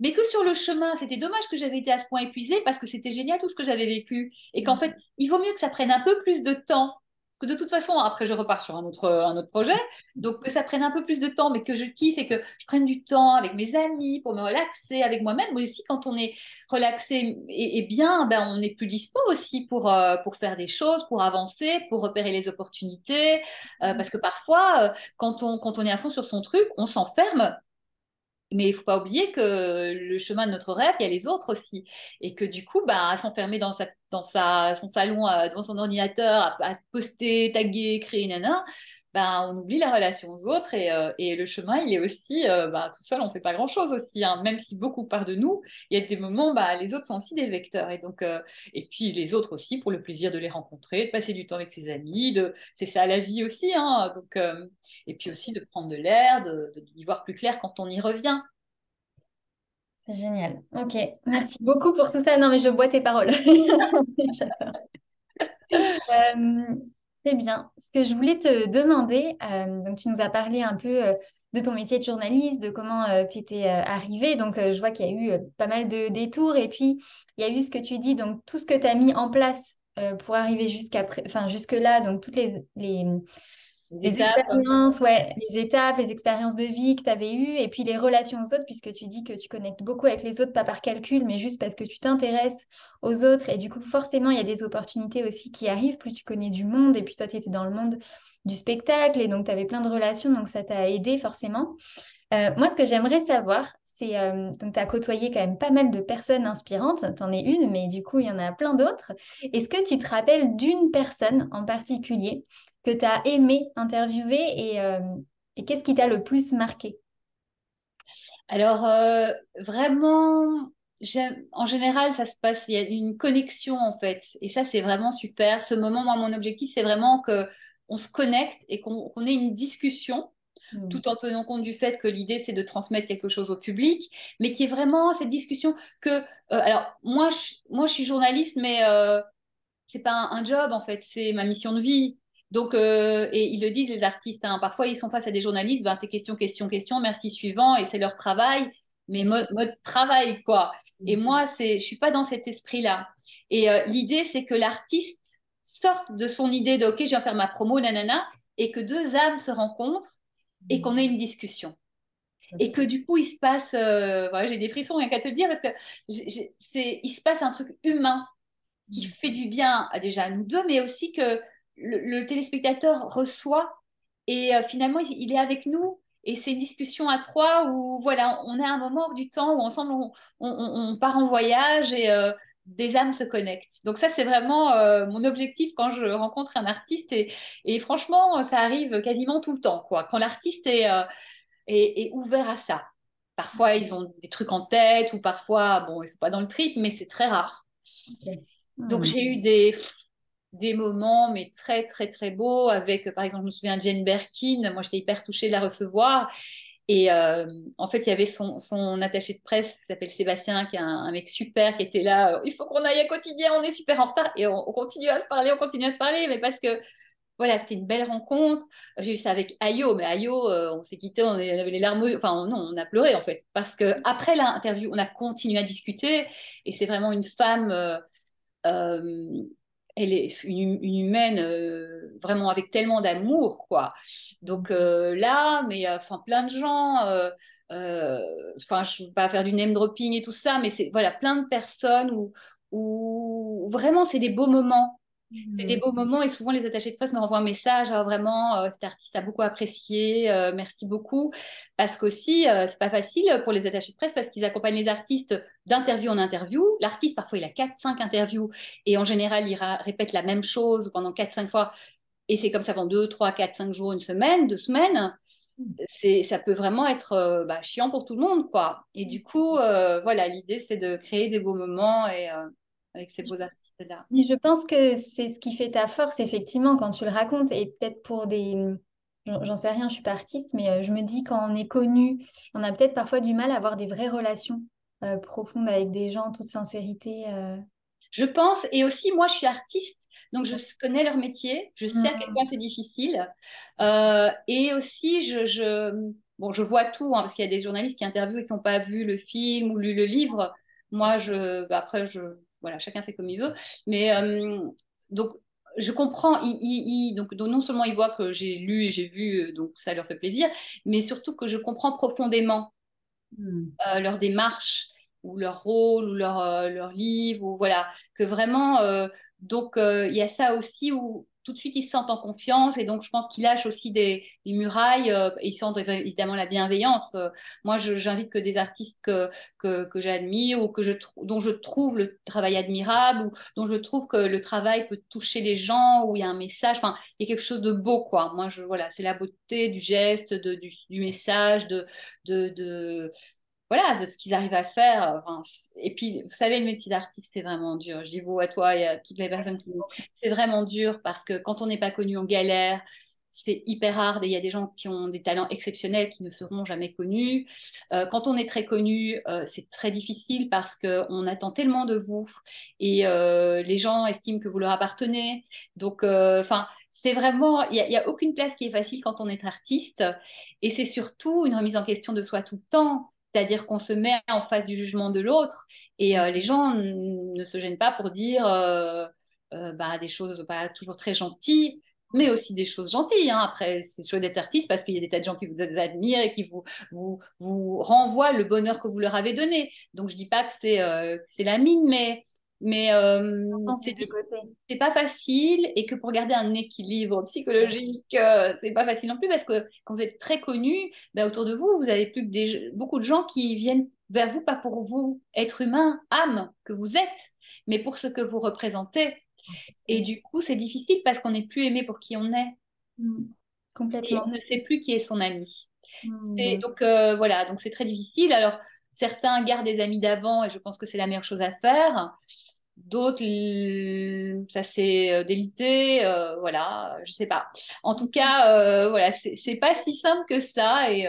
mais que sur le chemin, c'était dommage que j'avais été à ce point épuisée parce que c'était génial tout ce que j'avais vécu et qu'en mm. fait, il vaut mieux que ça prenne un peu plus de temps. Que de toute façon, après, je repars sur un autre, un autre projet. Donc, que ça prenne un peu plus de temps, mais que je kiffe et que je prenne du temps avec mes amis pour me relaxer, avec moi-même. Moi aussi, quand on est relaxé et, bien, ben, on est plus dispo aussi pour, euh, pour faire des choses, pour avancer, pour repérer les opportunités. Euh, mm. parce que parfois, euh, quand, on, quand on est à fond sur son truc, on s'enferme mais il faut pas oublier que le chemin de notre rêve, il y a les autres aussi. Et que du coup, bah, à s'enfermer dans, sa, dans son salon, euh, devant son ordinateur, à, poster, taguer, créer, nana, bah, on oublie la relation aux autres. Et, euh, le chemin, il est aussi, euh, bah, tout seul, on fait pas grand-chose aussi. Hein. Même si beaucoup part de nous, il y a des moments, bah, les autres sont aussi des vecteurs. Et, donc, et puis les autres aussi, pour le plaisir de les rencontrer, de passer du temps avec ses amis. De... C'est ça la vie aussi. Hein. Donc, et puis aussi de prendre de l'air, de, d'y voir plus clair quand on y revient. C'est génial. Ok, merci beaucoup pour tout ça. Non, mais je bois tes paroles. Euh, c'est bien. Ce que je voulais te demander, euh, donc tu nous as parlé un peu euh, de ton métier de journaliste, de comment tu étais arrivé. Donc je vois qu'il y a eu pas mal de détours et puis il y a eu ce que tu dis, donc tout ce que tu as mis en place pour arriver jusqu'à, enfin jusque là, donc toutes les, les les, expériences, ouais, les étapes, les expériences de vie que tu avais eues, et puis les relations aux autres, puisque tu dis que tu connectes beaucoup avec les autres, pas par calcul, mais juste parce que tu t'intéresses aux autres. Et du coup, forcément, il y a des opportunités aussi qui arrivent, plus tu connais du monde, et puis toi, tu étais dans le monde du spectacle, et donc tu avais plein de relations, donc ça t'a aidé forcément. Euh, moi, ce que j'aimerais savoir, euh, donc tu as côtoyé quand même pas mal de personnes inspirantes, tu en es une, mais du coup, il y en a plein d'autres. Est-ce que tu te rappelles d'une personne en particulier que tu as aimé interviewer et, euh, et qu'est-ce qui t'a le plus marqué? Alors, euh, vraiment, en général, ça se passe, il y a une connexion en fait. Et ça, c'est vraiment super. Ce moment, moi, mon objectif, c'est vraiment que on se connecte et qu'on ait une discussion hmm. tout en tenant compte du fait que l'idée c'est de transmettre quelque chose au public, mais qui est vraiment cette discussion que, euh, alors moi je, moi je suis journaliste, mais euh, c'est pas un, job en fait, c'est ma mission de vie. Donc, euh, et ils le disent, les artistes, hein, parfois ils sont face à des journalistes, ben, c'est question, question, question, merci suivant, et c'est leur travail, mais mode, mode travail, quoi. Et mm. moi, c'est, je suis pas dans cet esprit-là. Et euh, l'idée, c'est que l'artiste sorte de son idée de, OK, je vais faire ma promo, nanana, et que deux âmes se rencontrent et qu'on ait une discussion. Et que du coup, il se passe, euh, voilà, j'ai des frissons rien qu'à te le dire, parce que c'est, il se passe un truc humain qui mm. fait du bien déjà à nous deux, mais aussi que le, téléspectateur reçoit et euh, finalement il, est avec nous et c'est une discussion à trois où voilà on à un moment hors du temps où ensemble on, part en voyage et euh, des âmes se connectent. Donc ça c'est vraiment euh, mon objectif quand je rencontre un artiste et, franchement ça arrive quasiment tout le temps quoi. Quand l'artiste est, est, ouvert à ça. Parfois ils ont des trucs en tête ou parfois bon ils sont pas dans le trip mais c'est très rare. Donc hmm. j'ai eu des des moments, mais très, très, très beaux, avec, par exemple, je me souviens de Jane Birkin, moi j'étais hyper touchée de la recevoir. Et euh, en fait, il y avait son, attaché de presse qui s'appelle Sébastien, qui est un, mec super, qui était là. Il faut qu'on aille à quotidien, on est super en retard. Et on, continue à se parler, on continue à se parler, mais parce que voilà, c'était une belle rencontre. J'ai eu ça avec Ayo, mais Ayo, euh, on s'est quitté, on avait les larmes, enfin non, on a pleuré en fait, parce que après l'interview, on a continué à discuter, et c'est vraiment une femme. Euh, elle est une, humaine euh, vraiment avec tellement d'amour, quoi. Donc euh, là, mais euh, enfin plein de gens, enfin je ne veux pas faire du name dropping et tout ça, mais c'est voilà plein de personnes où vraiment c'est des beaux moments c'est des beaux moments et souvent les attachés de presse me renvoient un message oh, vraiment euh, cet artiste a beaucoup apprécié euh, merci beaucoup. Parce qu'aussi euh, c'est pas facile pour les attachés de presse parce qu'ils accompagnent les artistes d'interview en interview. L'artiste parfois il a 4 5 interviews et en général il répète la même chose pendant 4 5 fois. Et c'est comme ça pendant 2, 3, 4, 5 jours, une semaine, deux semaines, c'est, ça peut vraiment être euh, bah, chiant pour tout le monde, quoi. Et du coup, euh, voilà, l'idée, c'est de créer des beaux moments et, euh, avec ces beaux artistes-là. Je pense que c'est ce qui fait ta force, effectivement, quand tu le racontes. Et peut-être pour des... J'en sais rien, je suis pas artiste, mais je me dis quand on est connu, on a peut-être parfois du mal à avoir des vraies relations profondes avec des gens, en toute sincérité. Je pense, et aussi moi je suis artiste, donc je connais leur métier, je sais à quel point c'est difficile. Euh, et aussi, je, je, bon, je vois tout, hein, parce qu'il y a des journalistes qui interviewent et qui n'ont pas vu le film ou lu le livre. Moi, je, bah, après, je, voilà, chacun fait comme il veut. Mais euh, donc, je comprends, il, donc, donc, non seulement ils voient que j'ai lu et j'ai vu, donc ça leur fait plaisir, mais surtout que je comprends profondément hmm. euh, leur démarche ou leur rôle ou leur, euh, leur livre ou voilà que vraiment euh, donc euh, il y a ça aussi où tout de suite ils se sentent en confiance et donc je pense qu'ils lâchent aussi des, murailles et ils sentent évidemment la bienveillance. Moi j'invite que des artistes que, que, j'admire ou que je dont je trouve le travail admirable ou dont je trouve que le travail peut toucher les gens où il y a un message enfin il y a quelque chose de beau quoi. Moi je voilà c'est la beauté du geste du, message de, de voilà, de ce qu'ils arrivent à faire. et puis, vous savez, le métier d'artiste, c'est vraiment dur. Je dis vous à toi et à toutes les personnes qui C'est vraiment dur parce que quand on n'est pas connu, on galère. C'est hyper rare. Il y a des gens qui ont des talents exceptionnels qui ne seront jamais connus. Euh, quand on est très connu, euh, c'est très difficile parce qu'on attend tellement de vous et euh, les gens estiment que vous leur appartenez. Donc, enfin, c'est vraiment, il n'y a, aucune place qui est facile quand on est artiste. Et c'est surtout une remise en question de soi tout le temps. C'est-à-dire qu'on se met en face du jugement de l'autre et euh, les gens ne se gênent pas pour dire euh, euh, bah, des choses pas toujours très gentilles, mais aussi des choses gentilles. Hein. Après, c'est chouette d'être artiste parce qu'il y a des tas de gens qui vous admirent et qui vous, vous, vous renvoient le bonheur que vous leur avez donné. Donc, je ne dis pas que c'est la mine, mais mais euh, c'est pas facile et que pour garder un équilibre psychologique, euh, c'est pas facile non plus parce que quand vous êtes très connu, ben, autour de vous, vous avez plus que des, beaucoup de gens qui viennent vers vous, pas pour vous, être humain, âme que vous êtes, mais pour ce que vous représentez. Et du coup, c'est difficile parce qu'on n'est plus aimé pour qui on est. Mmh. Complètement. Et on ne sait plus qui est son ami. Mmh. Donc euh, voilà, donc c'est très difficile. Alors, certains gardent des amis d'avant et je pense que c'est la meilleure chose à faire. D'autres, ça s'est euh, délité, euh, voilà, je sais pas. En tout cas, euh, voilà, c'est pas si simple que ça et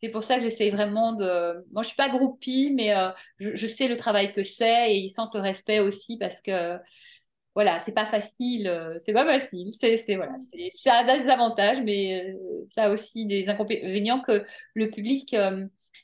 c'est pour ça que j'essaye vraiment de. Moi, je suis pas groupie, mais je, sais le travail que c'est et ils sentent le respect aussi parce que voilà, c'est pas facile, c'est pas facile. C'est voilà, ça a des avantages, mais ça a aussi des inconvénients que le public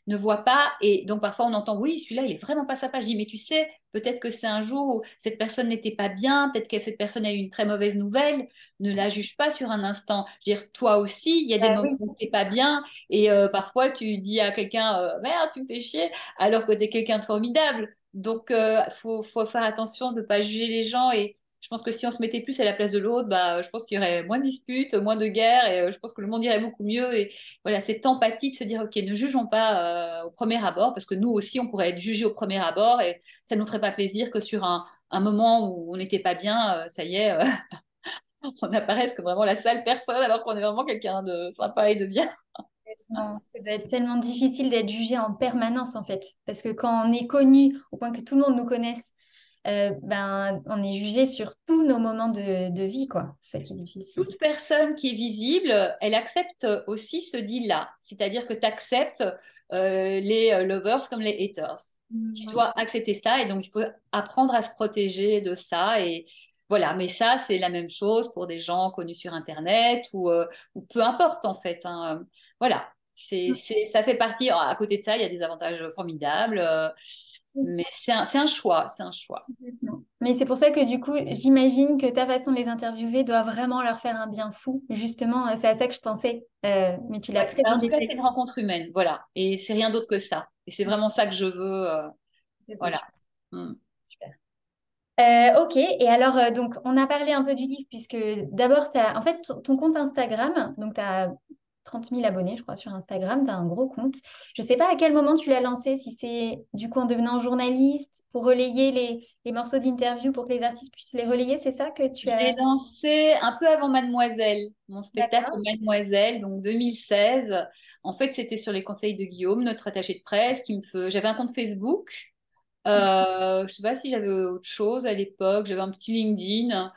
ne voit pas. Et donc, parfois, on entend, oui, celui-là, il est vraiment pas sympa. Je dis, mais tu sais, peut-être que c'est un jour où cette personne n'était pas bien, peut-être que cette personne a eu une très mauvaise nouvelle. Ne la juge pas sur un instant. Je veux dire, toi aussi, il y a des bah moments où tu n'es pas bien. Et euh, parfois, tu dis à quelqu'un, euh, merde, tu me fais chier, alors que tu es quelqu'un de formidable. Donc, il euh, faut, faut, faire attention de ne pas juger les gens et je pense que si on se mettait plus à la place de l'autre, bah, je pense qu'il y aurait moins de disputes, moins de guerres, et euh, je pense que le monde irait beaucoup mieux. Et voilà, cette empathie de se dire, OK, ne jugeons pas euh, au premier abord, parce que nous aussi, on pourrait être jugés au premier abord, et ça ne nous ferait pas plaisir que sur un, moment où on n'était pas bien, euh, ça y est, on apparaisse comme vraiment la sale personne, alors qu'on est vraiment quelqu'un de sympa et de bien. Ça doit être tellement difficile d'être jugé en permanence, en fait, parce que quand on est connu, au point que tout le monde nous connaisse, euh, ben, on est jugé sur tous nos moments de, de vie, quoi. C'est qui est difficile. Toute personne qui est visible, elle accepte aussi ce deal-là. C'est-à-dire que tu acceptes euh, les euh, lovers comme les haters. Mmh. Tu dois accepter ça et donc il faut apprendre à se protéger de ça. Et voilà, mais ça, c'est la même chose pour des gens connus sur Internet ou, ou peu importe en fait. Hein. Voilà, c'est, mmh. ça fait partie. À côté de ça, il y a des avantages formidables. Mais c'est un, un, choix, c'est un choix. Mais c'est pour ça que du coup, j'imagine que ta façon de les interviewer doit vraiment leur faire un bien fou. Justement, c'est à ça que je pensais. Euh, mais tu l'as très bien décrit. C'est une rencontre humaine, voilà. Et c'est rien d'autre que ça. Et c'est vraiment ça que je veux. Euh, voilà. Super. Euh, ok, et alors, donc, on a parlé un peu du livre, puisque d'abord, en fait, ton compte Instagram, donc tu as 30 000 abonnés, je crois, sur Instagram. Tu as un gros compte. Je ne sais pas à quel moment tu l'as lancé, si c'est du coup en devenant journaliste pour relayer les, les morceaux d'interview pour que les artistes puissent les relayer. C'est ça que tu as. J'ai lancé un peu avant Mademoiselle, mon spectacle Mademoiselle, donc 2016. En fait, c'était sur les conseils de Guillaume, notre attaché de presse, qui me fait... J'avais un compte Facebook. Euh, je ne sais pas si j'avais autre chose à l'époque. J'avais un petit LinkedIn.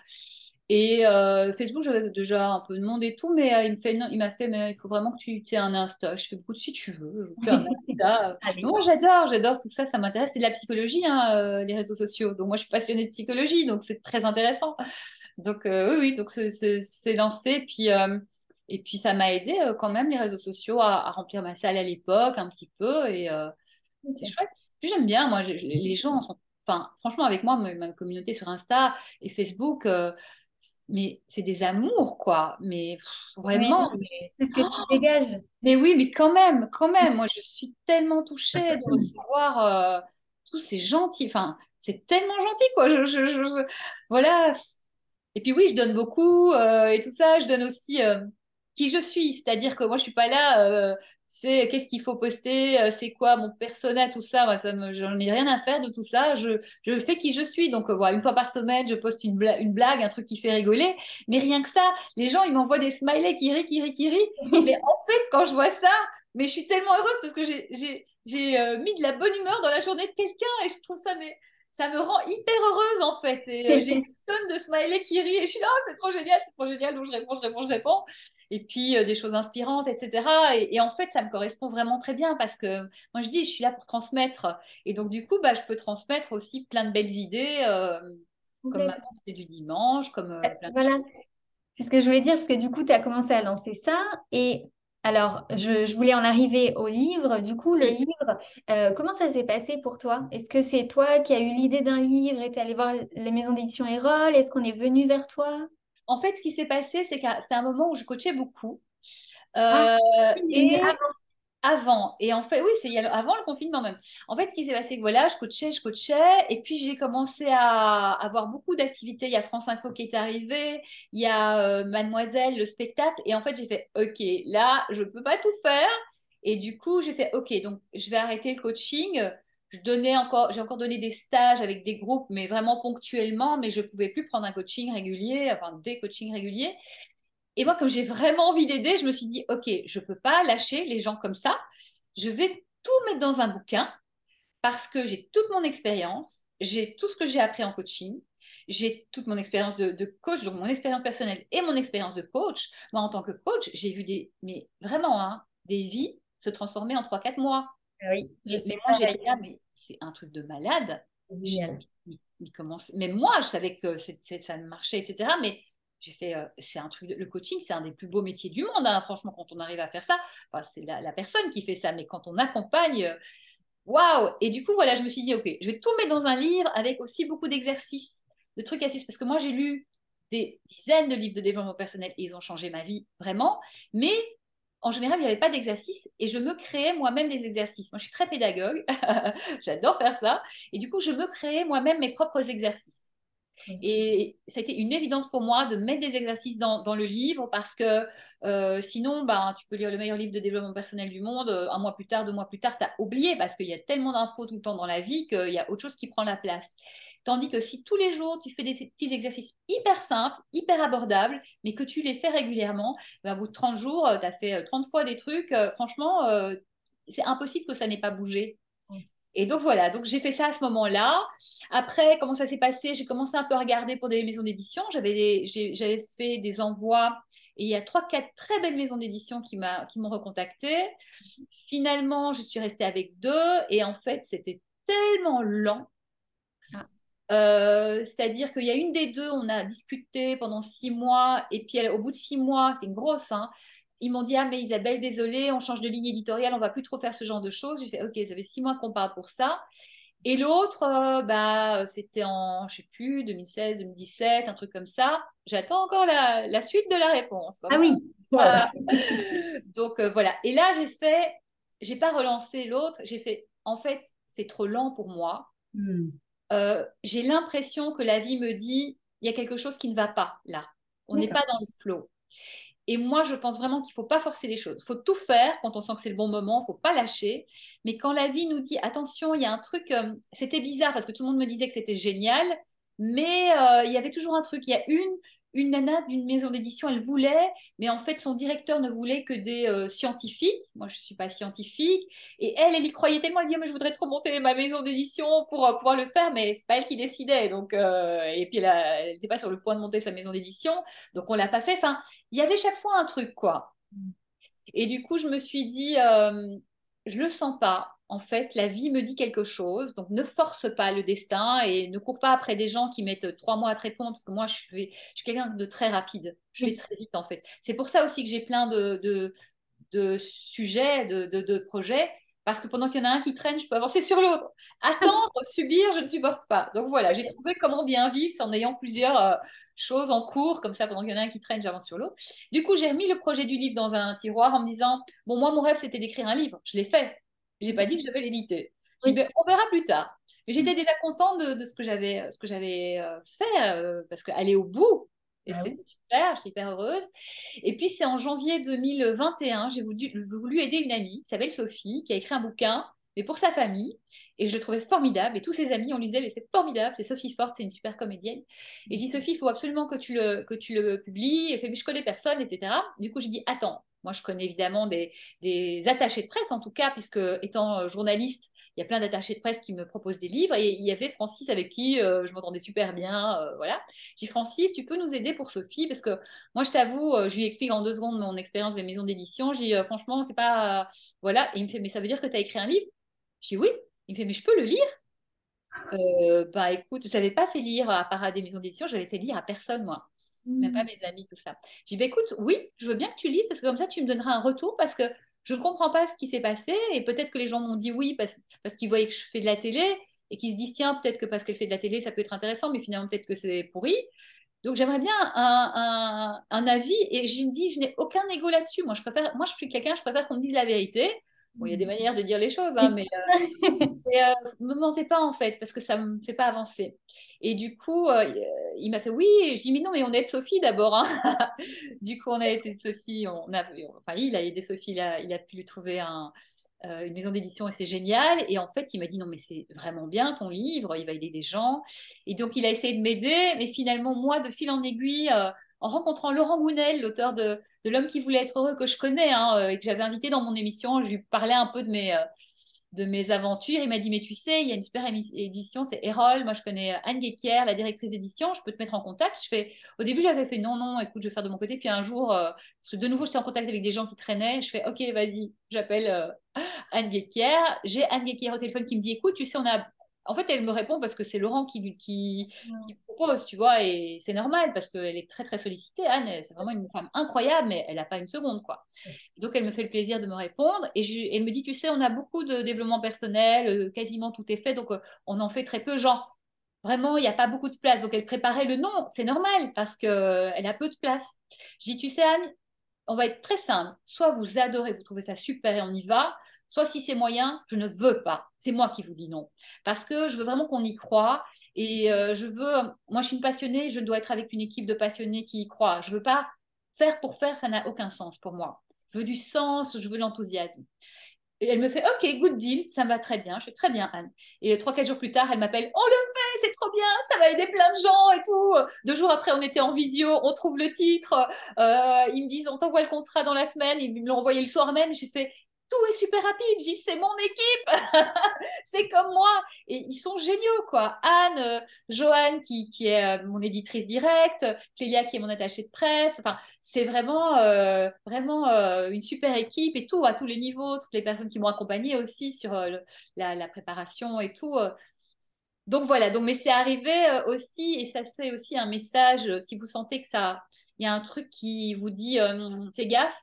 Et euh, Facebook, j'avais déjà un peu de monde et tout, mais euh, il me fait, il m'a fait, mais il faut vraiment que tu aies un Insta. Je fais beaucoup de si tu veux. Je fais un Insta. moi, j'adore, j'adore tout ça, ça m'intéresse. C'est de la psychologie, hein, euh, les réseaux sociaux. Donc moi, je suis passionnée de psychologie, donc c'est très intéressant. Donc oui, oui, donc c'est lancé, puis et puis ça m'a aidé quand même les réseaux sociaux à, remplir ma salle à l'époque un petit peu et c'est chouette. Puis j'aime bien, moi, les gens, enfin, franchement, avec moi, ma, communauté sur Insta et Facebook mais c'est des amours, quoi. Mais vraiment. C'est ce que tu dégages. Mais oui, mais quand même, quand même. Moi, je suis tellement touchée de recevoir euh, tous ces gentils. Enfin, c'est tellement gentil, quoi. Je, voilà. Et puis oui, je donne beaucoup euh, et tout ça. Je donne aussi euh, qui je suis. C'est-à-dire que moi, je suis pas là c'est qu'est-ce qu'il faut poster, euh, c'est quoi mon persona, tout ça. Moi, ça me, j'en ai rien à faire de tout ça. Je, je fais qui je suis. Donc, euh, voilà, une fois par semaine, je poste une, une blague, un truc qui fait rigoler. Mais rien que ça, les gens, ils m'envoient des smileys qui rient, qui rient, qui rient. mais en fait, quand je vois ça, mais je suis tellement heureuse parce que j'ai, j'ai, j'ai euh, mis de la bonne humeur dans la journée de quelqu'un et je trouve ça mais ça me rend hyper heureuse en fait. Et j'ai une tonne de smileys qui rient et je suis là, oh, c'est trop génial, c'est trop génial. Donc je réponds, je réponds, je réponds et puis euh, des choses inspirantes, etc. Et, en fait, ça me correspond vraiment très bien parce que moi, je dis, je suis là pour transmettre. Et donc, du coup, bah, je peux transmettre aussi plein de belles idées, euh, comme maintenant, c'est du dimanche, comme euh, plein de voilà. C'est ce que je voulais dire parce que du coup, tu as commencé à lancer ça. Et alors, je, voulais en arriver au livre. Du coup, le livre, comment ça s'est passé pour toi? Est-ce que c'est toi qui as eu l'idée d'un livre et tu es allé voir les maisons d'édition Erol? Est-ce qu'on est venu vers toi? En fait, ce qui s'est passé, c'est qu'à un moment où je coachais beaucoup. Ah, euh, et avant, et en fait, oui, c'est avant le confinement même. En fait, ce qui s'est passé, que voilà, je coachais, je coachais, et puis j'ai commencé à avoir beaucoup d'activités. Il y a France Info qui est arrivé, il y a euh, Mademoiselle, le spectacle, et en fait, j'ai fait, ok, là, je ne peux pas tout faire. Et du coup, j'ai fait, ok, donc je vais arrêter le coaching donnais encore, j'ai encore donné des stages avec des groupes, mais vraiment ponctuellement, mais je ne pouvais plus prendre un coaching régulier, enfin des coachings réguliers. Et moi, comme j'ai vraiment envie d'aider, je me suis dit, OK, je ne peux pas lâcher les gens comme ça. Je vais tout mettre dans un bouquin parce que j'ai toute mon expérience, j'ai tout ce que j'ai appris en coaching, j'ai toute mon expérience de, coach, donc mon expérience personnelle et mon expérience de coach. Moi, en tant que coach, j'ai vu des, mais vraiment, hein, des vies se transformer en 3-4 mois. Oui, je mais moi, j'étais là, mais c'est un truc de malade. Mais moi, je savais que ça marchait, etc. Mais j'ai fait, euh, c'est un truc, le coaching, c'est un des plus beaux métiers du monde, hein. franchement, quand on arrive à faire ça. c'est la, personne qui fait ça, mais quand on accompagne, euh, waouh Et du coup, voilà, je me suis dit, ok, je vais tout mettre dans un livre avec aussi beaucoup d'exercices, de trucs astuces, parce que moi, j'ai lu des dizaines de livres de développement personnel et ils ont changé ma vie, vraiment. Mais en général, il n'y avait pas d'exercice et je me créais moi-même des exercices. Moi, je suis très pédagogue, j'adore faire ça. Et du coup, je me créais moi-même mes propres exercices. Et ça a été une évidence pour moi de mettre des exercices dans, le livre parce que euh, sinon, ben, tu peux lire le meilleur livre de développement personnel du monde, euh, un mois plus tard, deux mois plus tard, tu as oublié parce qu'il y a tellement d'infos tout le temps dans la vie qu'il y a autre chose qui prend la place. Tandis que si tous les jours, tu fais des petits exercices hyper simples, hyper abordables, mais que tu les fais régulièrement, ben, au bout de 30 jours, tu as fait 30 fois des trucs, euh, franchement, c'est impossible que ça n'ait pas bougé. Et donc voilà, donc j'ai fait ça à ce moment-là. Après, comment ça s'est passé? J'ai commencé un peu à regarder pour des maisons d'édition. J'avais, fait des envois et il y a trois, quatre très belles maisons d'édition qui, m'ont recontacté. Finalement, je suis restée avec deux et en fait, c'était tellement lent. Ah. Euh, c'est-à-dire qu'il y a une des deux, on a discuté pendant six mois, et puis au bout de six mois, c'est une grosse, hein, ils m'ont dit Ah, mais Isabelle, désolée, on change de ligne éditoriale, on va plus trop faire ce genre de choses. J'ai fait Ok, ça fait six mois qu'on parle pour ça. Et l'autre, euh, bah, c'était en, je sais plus, 2016, 2017, un truc comme ça. J'attends encore la, suite de la réponse. Ah oui, voilà. Donc euh, voilà. Et là, j'ai fait, j'ai pas relancé l'autre. J'ai fait, en fait, c'est trop lent pour moi. Hmm. Euh, j'ai l'impression que la vie me dit, il y a quelque chose qui ne va pas là. On n'est pas dans le flow. Et moi, je pense vraiment qu'il ne faut pas forcer les choses. Il faut tout faire quand on sent que c'est le bon moment, il ne faut pas lâcher. Mais quand la vie nous dit, attention, il y a un truc, euh, c'était bizarre parce que tout le monde me disait que c'était génial, mais euh, il y avait toujours un truc. Il y a une, une nana d'une maison d'édition, elle voulait, mais en fait, son directeur ne voulait que des euh, scientifiques. Moi, je ne suis pas scientifique. Et elle, elle y croyait tellement. Elle dit, mais je voudrais trop monter ma maison d'édition pour euh, pouvoir le faire, mais c'est pas elle qui décidait. Donc, euh, et puis, elle n'était pas sur le point de monter sa maison d'édition. Donc, on l'a pas fait. Enfin, il y avait chaque fois un truc, quoi. Et du coup, je me suis dit, je le sens pas en fait, la vie me dit quelque chose. Donc, ne force pas le destin et ne cours pas après des gens qui mettent trois mois à te répondre, parce que moi, je suis, je suis quelqu'un de très rapide. Je vais très vite, en fait. C'est pour ça aussi que j'ai plein de, de, sujets, de, de, projets, parce que pendant qu'il y en a un qui traîne, je peux avancer sur l'autre. Attendre, subir, je ne supporte pas. Donc voilà, j'ai trouvé comment bien vivre en ayant plusieurs euh, choses en cours, comme ça, pendant qu'il y en a un qui traîne, j'avance sur l'autre. Du coup, j'ai remis le projet du livre dans un tiroir en me disant, bon, moi, mon rêve, c'était d'écrire un livre. Je l'ai fait. J'ai pas dit que je devais l'éditer. Ben, on verra plus tard. Mais j'étais déjà contente de, ce que j'avais, ce que j'avais euh, fait euh, parce qu'aller au bout, et ah c'était super, je suis hyper heureuse. Et puis c'est en janvier 2021, j'ai voulu, voulu aider une amie qui s'appelle Sophie, qui a écrit un bouquin mais pour sa famille. Et je le trouvais formidable. Et tous ses amis, on lisait, mais c'est formidable. C'est Sophie Forte, c'est une super comédienne. Et j'ai dit, Sophie, il faut absolument que tu le, que tu le publies. Elle fait, mais je connais personne, etc. Du coup, j'ai dit, attends, moi, je connais évidemment des, attachés de presse, en tout cas, puisque étant euh, journaliste, il y a plein d'attachés de presse qui me proposent des livres. Et il y avait Francis avec qui euh, je m'entendais super bien. Euh, voilà. J'ai dit, Francis, tu peux nous aider pour Sophie? Parce que moi, je t'avoue, je lui explique en deux secondes mon expérience des maisons d'édition. J'ai dit, franchement, c'est pas. voilà. Et il me fait, mais ça veut dire que tu as écrit un livre? Je dis, oui. Il me fait, mais je peux le lire? Bah écoute, je n'avais pas fait lire à part à des maisons d'édition, je l'avais fait lire à personne, moi même pas mm. mes amis, tout ça. J'ai dit, bah, écoute, oui, je veux bien que tu lises parce que comme ça, tu me donneras un retour parce que je ne comprends pas ce qui s'est passé et peut-être que les gens m'ont dit oui parce, parce qu'ils voyaient que je fais de la télé et qu'ils se disent, tiens, peut-être que parce qu'elle fait de la télé, ça peut être intéressant, mais finalement, peut-être que c'est pourri. Donc, j'aimerais bien un, un, avis et j'ai dit, je n'ai aucun ego là-dessus. Moi, je préfère, moi, je suis quelqu'un, je préfère qu'on me dise la vérité. Bon, il y a des manières de dire les choses, hein, mais, euh, euh, ne me mentez pas en fait, parce que ça ne me fait pas avancer. Et du coup, euh, il m'a fait oui, et je dis mais non, mais on aide Sophie d'abord. Hein. du coup, on a aidé Sophie, on a, enfin, il a aidé Sophie, il a, il a pu lui trouver un, une maison d'édition et c'est génial. Et en fait, il m'a dit non, mais c'est vraiment bien ton livre, il va aider des gens. Et donc, il a essayé de m'aider, mais finalement, moi, de fil en aiguille, en rencontrant Laurent Gounel, l'auteur de, L'homme qui voulait être heureux, que je connais hein, euh, et que j'avais invité dans mon émission. Je lui parlais un peu de mes, euh, de mes aventures. Il m'a dit, mais tu sais, il y a une super édition, c'est Erol. Moi, je connais Anne Guéquière, la directrice d'édition. Je peux te mettre en contact. Je fais... Au début, j'avais fait non, non, écoute, je vais faire de mon côté. Puis un jour, euh, parce que de nouveau, j'étais en contact avec des gens qui traînaient. Je fais, OK, vas-y, j'appelle Anne Guéquière. J'ai Anne Guéquière au téléphone qui me dit, écoute, tu sais, on a en fait, elle me répond parce que c'est Laurent qui, qui, propose, tu vois, et c'est normal parce qu'elle est très, très sollicitée. Anne, c'est vraiment une femme incroyable, mais elle n'a pas une seconde, quoi. donc, elle me fait le plaisir de me répondre et elle me dit, tu sais, on a beaucoup de développement personnel, euh, quasiment tout est fait, donc euh, on en fait très peu. Genre, vraiment, il n'y a pas beaucoup de place. Donc, elle préparait le nom, c'est normal parce qu'elle a peu de place. Je dis, tu sais, Anne, on va être très simple. Soit vous adorez, vous trouvez ça super et on y va, Soit si c'est moyen, je ne veux pas. C'est moi qui vous dis non. Parce que je veux vraiment qu'on y croit. Et euh, je veux, moi je suis une passionnée, je dois être avec une équipe de passionnés qui y croient. Je ne veux pas faire pour faire, ça n'a aucun sens pour moi. Je veux du sens, je veux l'enthousiasme. Et elle me fait OK, good deal, ça me va très bien. Je fais très bien, Anne. Et trois, quatre jours plus tard, elle m'appelle On le fait, c'est trop bien, ça va aider plein de gens et tout. Deux jours après, on était en visio, on trouve le titre. Euh, ils me disent On t'envoie le contrat dans la semaine. Ils me l'ont envoyé le soir même. J'ai fait tout est super rapide. Dis, c'est mon équipe, c'est comme moi. Et ils sont géniaux, quoi. Anne, euh, Joanne, qui, est euh, mon éditrice directe, Clélia, qui est mon attachée de presse. Enfin, c'est vraiment, euh, vraiment une super équipe et tout, à tous les niveaux, toutes les personnes qui m'ont accompagnée aussi sur la, la, préparation et tout. Donc voilà, donc, mais c'est arrivé aussi, et ça c'est aussi un message, si vous sentez que ça, il y a un truc qui vous dit, fais gaffe,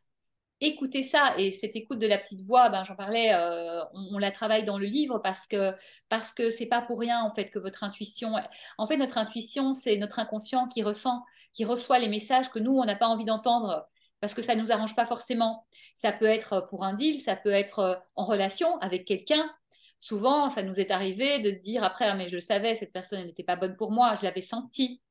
écoutez ça et cette écoute de la petite voix, ben, j'en parlais, euh, on, la travaille dans le livre parce que parce que c'est pas pour rien en fait que votre intuition, en fait notre intuition c'est notre inconscient qui ressent, qui reçoit les messages que nous on n'a pas envie d'entendre parce que ça nous arrange pas forcément. Ça peut être pour un deal, ça peut être euh, en relation avec quelqu'un. Souvent, ça nous est arrivé de se dire après, ah, mais je le savais, cette personne n'était pas bonne pour moi, je l'avais senti.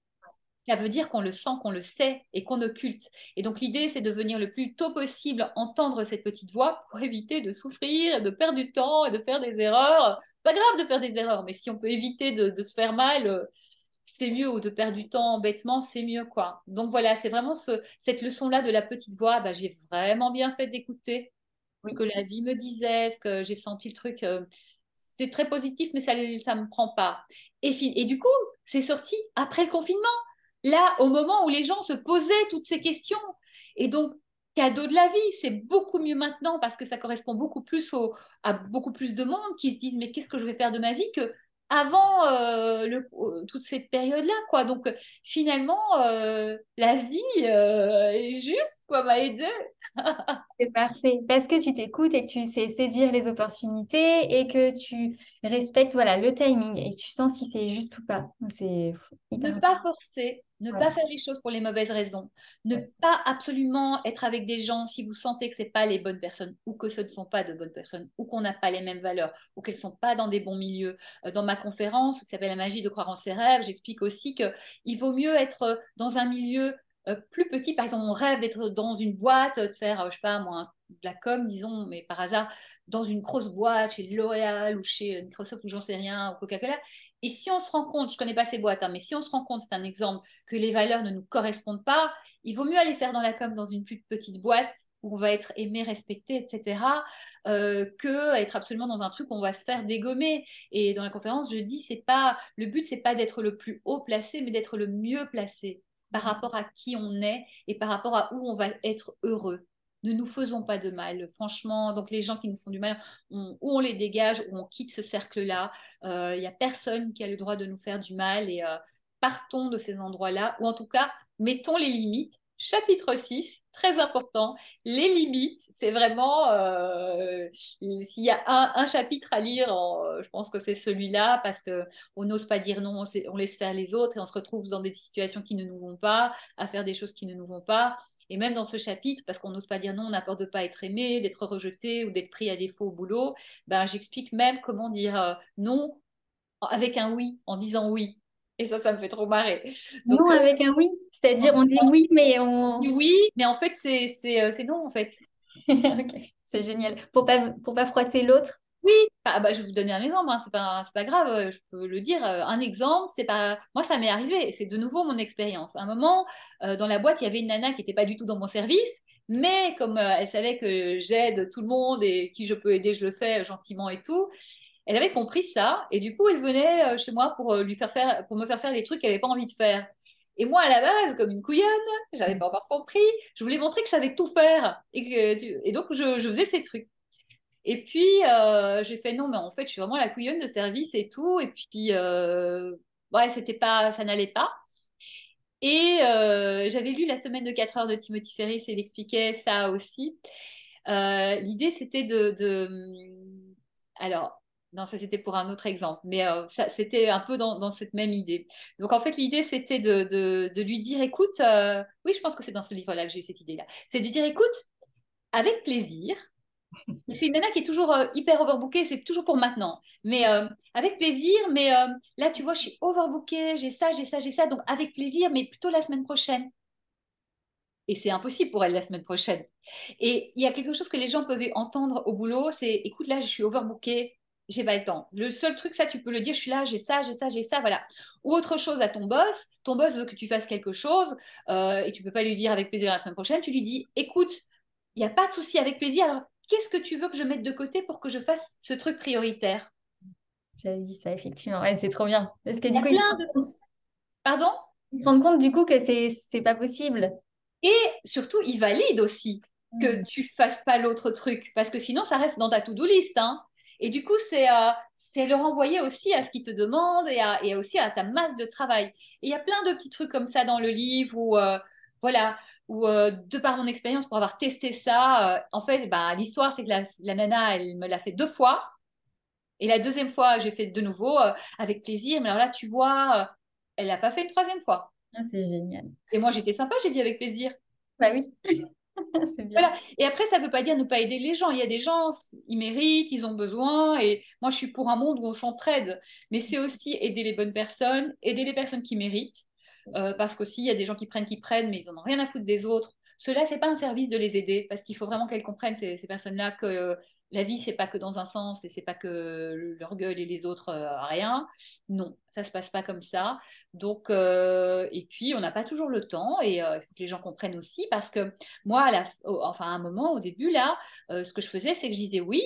Ça veut dire qu'on le sent, qu'on le sait et qu'on occulte. Et donc l'idée, c'est de venir le plus tôt possible entendre cette petite voix pour éviter de souffrir, de perdre du temps et de faire des erreurs. Pas grave de faire des erreurs, mais si on peut éviter de, se faire mal, euh, c'est mieux, ou de perdre du temps bêtement, c'est mieux, quoi. Donc voilà, c'est vraiment cette leçon-là de la petite voix, bah, j'ai vraiment bien fait d'écouter ce que la vie me disait, ce que j'ai senti le truc. Euh, c'est très positif, mais ça ne me prend pas. Et, et du coup, c'est sorti après le confinement là, au moment où les gens se posaient toutes ces questions. Et donc, cadeau de la vie, c'est beaucoup mieux maintenant parce que ça correspond beaucoup plus à beaucoup plus de monde qui se disent mais qu'est-ce que je vais faire de ma vie que avant euh, le, euh, toute cette période-là, quoi. Donc finalement, euh, la vie est juste, quoi, m'a aidé. C'est parfait, parce que tu t'écoutes et que tu sais saisir les opportunités et que tu respectes, voilà, le timing et tu sens si c'est juste ou pas. C'est ne pas forcer, ne pas faire les choses pour les mauvaises raisons. Ne pas absolument être avec des gens si vous sentez que ce pas les bonnes personnes ou que ce ne sont pas de bonnes personnes ou qu'on n'a pas les mêmes valeurs ou qu'elles ne sont pas dans des bons milieux. Euh, dans ma conférence qui s'appelle La magie de croire en ses rêves, j'explique aussi qu'il vaut mieux être dans un milieu euh, plus petit. Par exemple, on rêve d'être dans une boîte, de faire, euh, je sais pas moi, de la com, disons, mais par hasard, dans une grosse boîte, chez L'Oréal ou chez Microsoft ou j'en sais rien, ou Coca-Cola. Et si on se rend compte, je connais pas ces boîtes, hein, mais si on se rend compte, c'est un exemple, que les valeurs ne nous correspondent pas, il vaut mieux aller faire dans la com dans une plus petite boîte où on va être aimé, respecté, etc., euh, que être absolument dans un truc où on va se faire dégommer. Et dans la conférence, je dis, c'est pas le but, c'est pas d'être le plus haut placé, mais d'être le mieux placé par rapport à qui on est et par rapport à où on va être heureux. Ne nous faisons pas de mal, franchement. Donc les gens qui nous font du mal, on, ou on les dégage, ou on quitte ce cercle-là. Il euh, n'y a personne qui a le droit de nous faire du mal et euh, partons de ces endroits-là, ou en tout cas, mettons les limites. Chapitre 6, très important, les limites, c'est vraiment, euh, s'il y a un, chapitre à lire, je pense que c'est celui-là, parce qu'on n'ose pas dire non, on, laisse faire les autres et on se retrouve dans des situations qui ne nous vont pas, à faire des choses qui ne nous vont pas. Et même dans ce chapitre, parce qu'on n'ose pas dire non, on n'a peur de pas être aimé, d'être rejeté ou d'être pris à défaut au boulot, ben, j'explique même comment dire euh, non avec un oui, en disant oui. Et ça, ça me fait trop marrer. non euh, avec un oui, c'est-à-dire on dit oui, mais on... dit oui, mais en fait, c'est euh, non, en fait. ok, c'est génial. Pour pas, pour pas froisser l'autre. Oui, ah, bah, je vais vous donner un exemple, hein. c'est pas, pas grave, euh, je peux le dire. Un exemple, c'est pas. Moi, ça m'est arrivé, c'est de nouveau mon expérience. À un moment, dans la boîte, il y avait une nana qui n'était pas du tout dans mon service, mais comme elle savait que j'aide tout le monde et qui je peux aider, je le fais gentiment et tout. Elle avait compris ça et du coup, elle venait euh, chez moi pour, euh, lui faire faire, pour me faire faire des trucs qu'elle n'avait pas envie de faire. Et moi, à la base, comme une couillonne, j'avais pas encore compris. Je voulais montrer que je savais tout faire. Et, et donc, je, faisais ces trucs. Et puis, euh, j'ai fait non, mais en fait, je suis vraiment la couillonne de service et tout. Et puis, ouais, c'était pas, ça n'allait pas. Et j'avais lu La semaine de 4 heures de Timothy Ferris et il expliquait ça aussi. L'idée, c'était de, de, Alors, non, ça c'était pour un autre exemple, mais euh, c'était un peu dans, cette même idée. Donc en fait, l'idée c'était de, lui dire, écoute, euh, oui, je pense que c'est dans ce livre-là que j'ai eu cette idée-là, c'est de dire, écoute, avec plaisir, c'est une nana qui est toujours euh, hyper overbookée, c'est toujours pour maintenant, mais avec plaisir, mais là tu vois, je suis overbookée, j'ai ça, j'ai ça, j'ai ça, donc avec plaisir, mais plutôt la semaine prochaine. Et c'est impossible pour elle la semaine prochaine. Et il y a quelque chose que les gens peuvent entendre au boulot, c'est écoute, là, je suis overbookée, j'ai pas le temps. Le seul truc, ça, tu peux le dire, je suis là, j'ai ça, j'ai ça, j'ai ça, voilà. Ou autre chose à ton boss, ton boss veut que tu fasses quelque chose euh, et tu peux pas lui dire avec plaisir la semaine prochaine, tu lui dis, écoute, il n'y a pas de souci avec plaisir, alors qu'est-ce que tu veux que je mette de côté pour que je fasse ce truc prioritaire? J'avais vu ça, effectivement, ouais, c'est trop bien. Parce que du coup, ils se... Pardon? Ils se rendent compte du coup que c'est pas possible. Et surtout, ils valident aussi que mm. tu fasses pas l'autre truc, parce que sinon, ça reste dans ta to-do list. Hein. Et du coup, c'est euh, c'est le renvoyer aussi à ce qu'ils te demandent et, à, et, aussi à ta masse de travail. Et il y a plein de petits trucs comme ça dans le livre où, euh, voilà, où euh, de par mon expérience, pour avoir testé ça, en fait, bah, l'histoire, c'est que la, la, nana, elle me l'a fait deux fois. Et la deuxième fois, j'ai fait de nouveau avec plaisir. Mais alors là, tu vois, elle l'a pas fait une troisième fois. Ah, c'est génial. Et moi, j'étais sympa, j'ai dit avec plaisir. Bah oui. Voilà. Et après, ça ne veut pas dire ne pas aider les gens. Il y a des gens, ils méritent, ils ont besoin. Et moi, je suis pour un monde où on s'entraide. Mais c'est aussi aider les bonnes personnes, aider les personnes qui méritent. Euh, parce qu'aussi, il y a des gens qui prennent, qui prennent, mais ils n'en ont rien à foutre des autres. Cela, c'est pas un service de les aider, parce qu'il faut vraiment qu'elles comprennent, ces, personnes-là, que la vie, c'est pas que dans un sens et c'est pas que leur gueule et les autres euh, rien. Non, ça se passe pas comme ça. Donc, euh, et puis, on n'a pas toujours le temps et il faut que les gens comprennent aussi parce que moi, à la, enfin, à un moment, au début, là, ce que je faisais, c'est que je disais oui,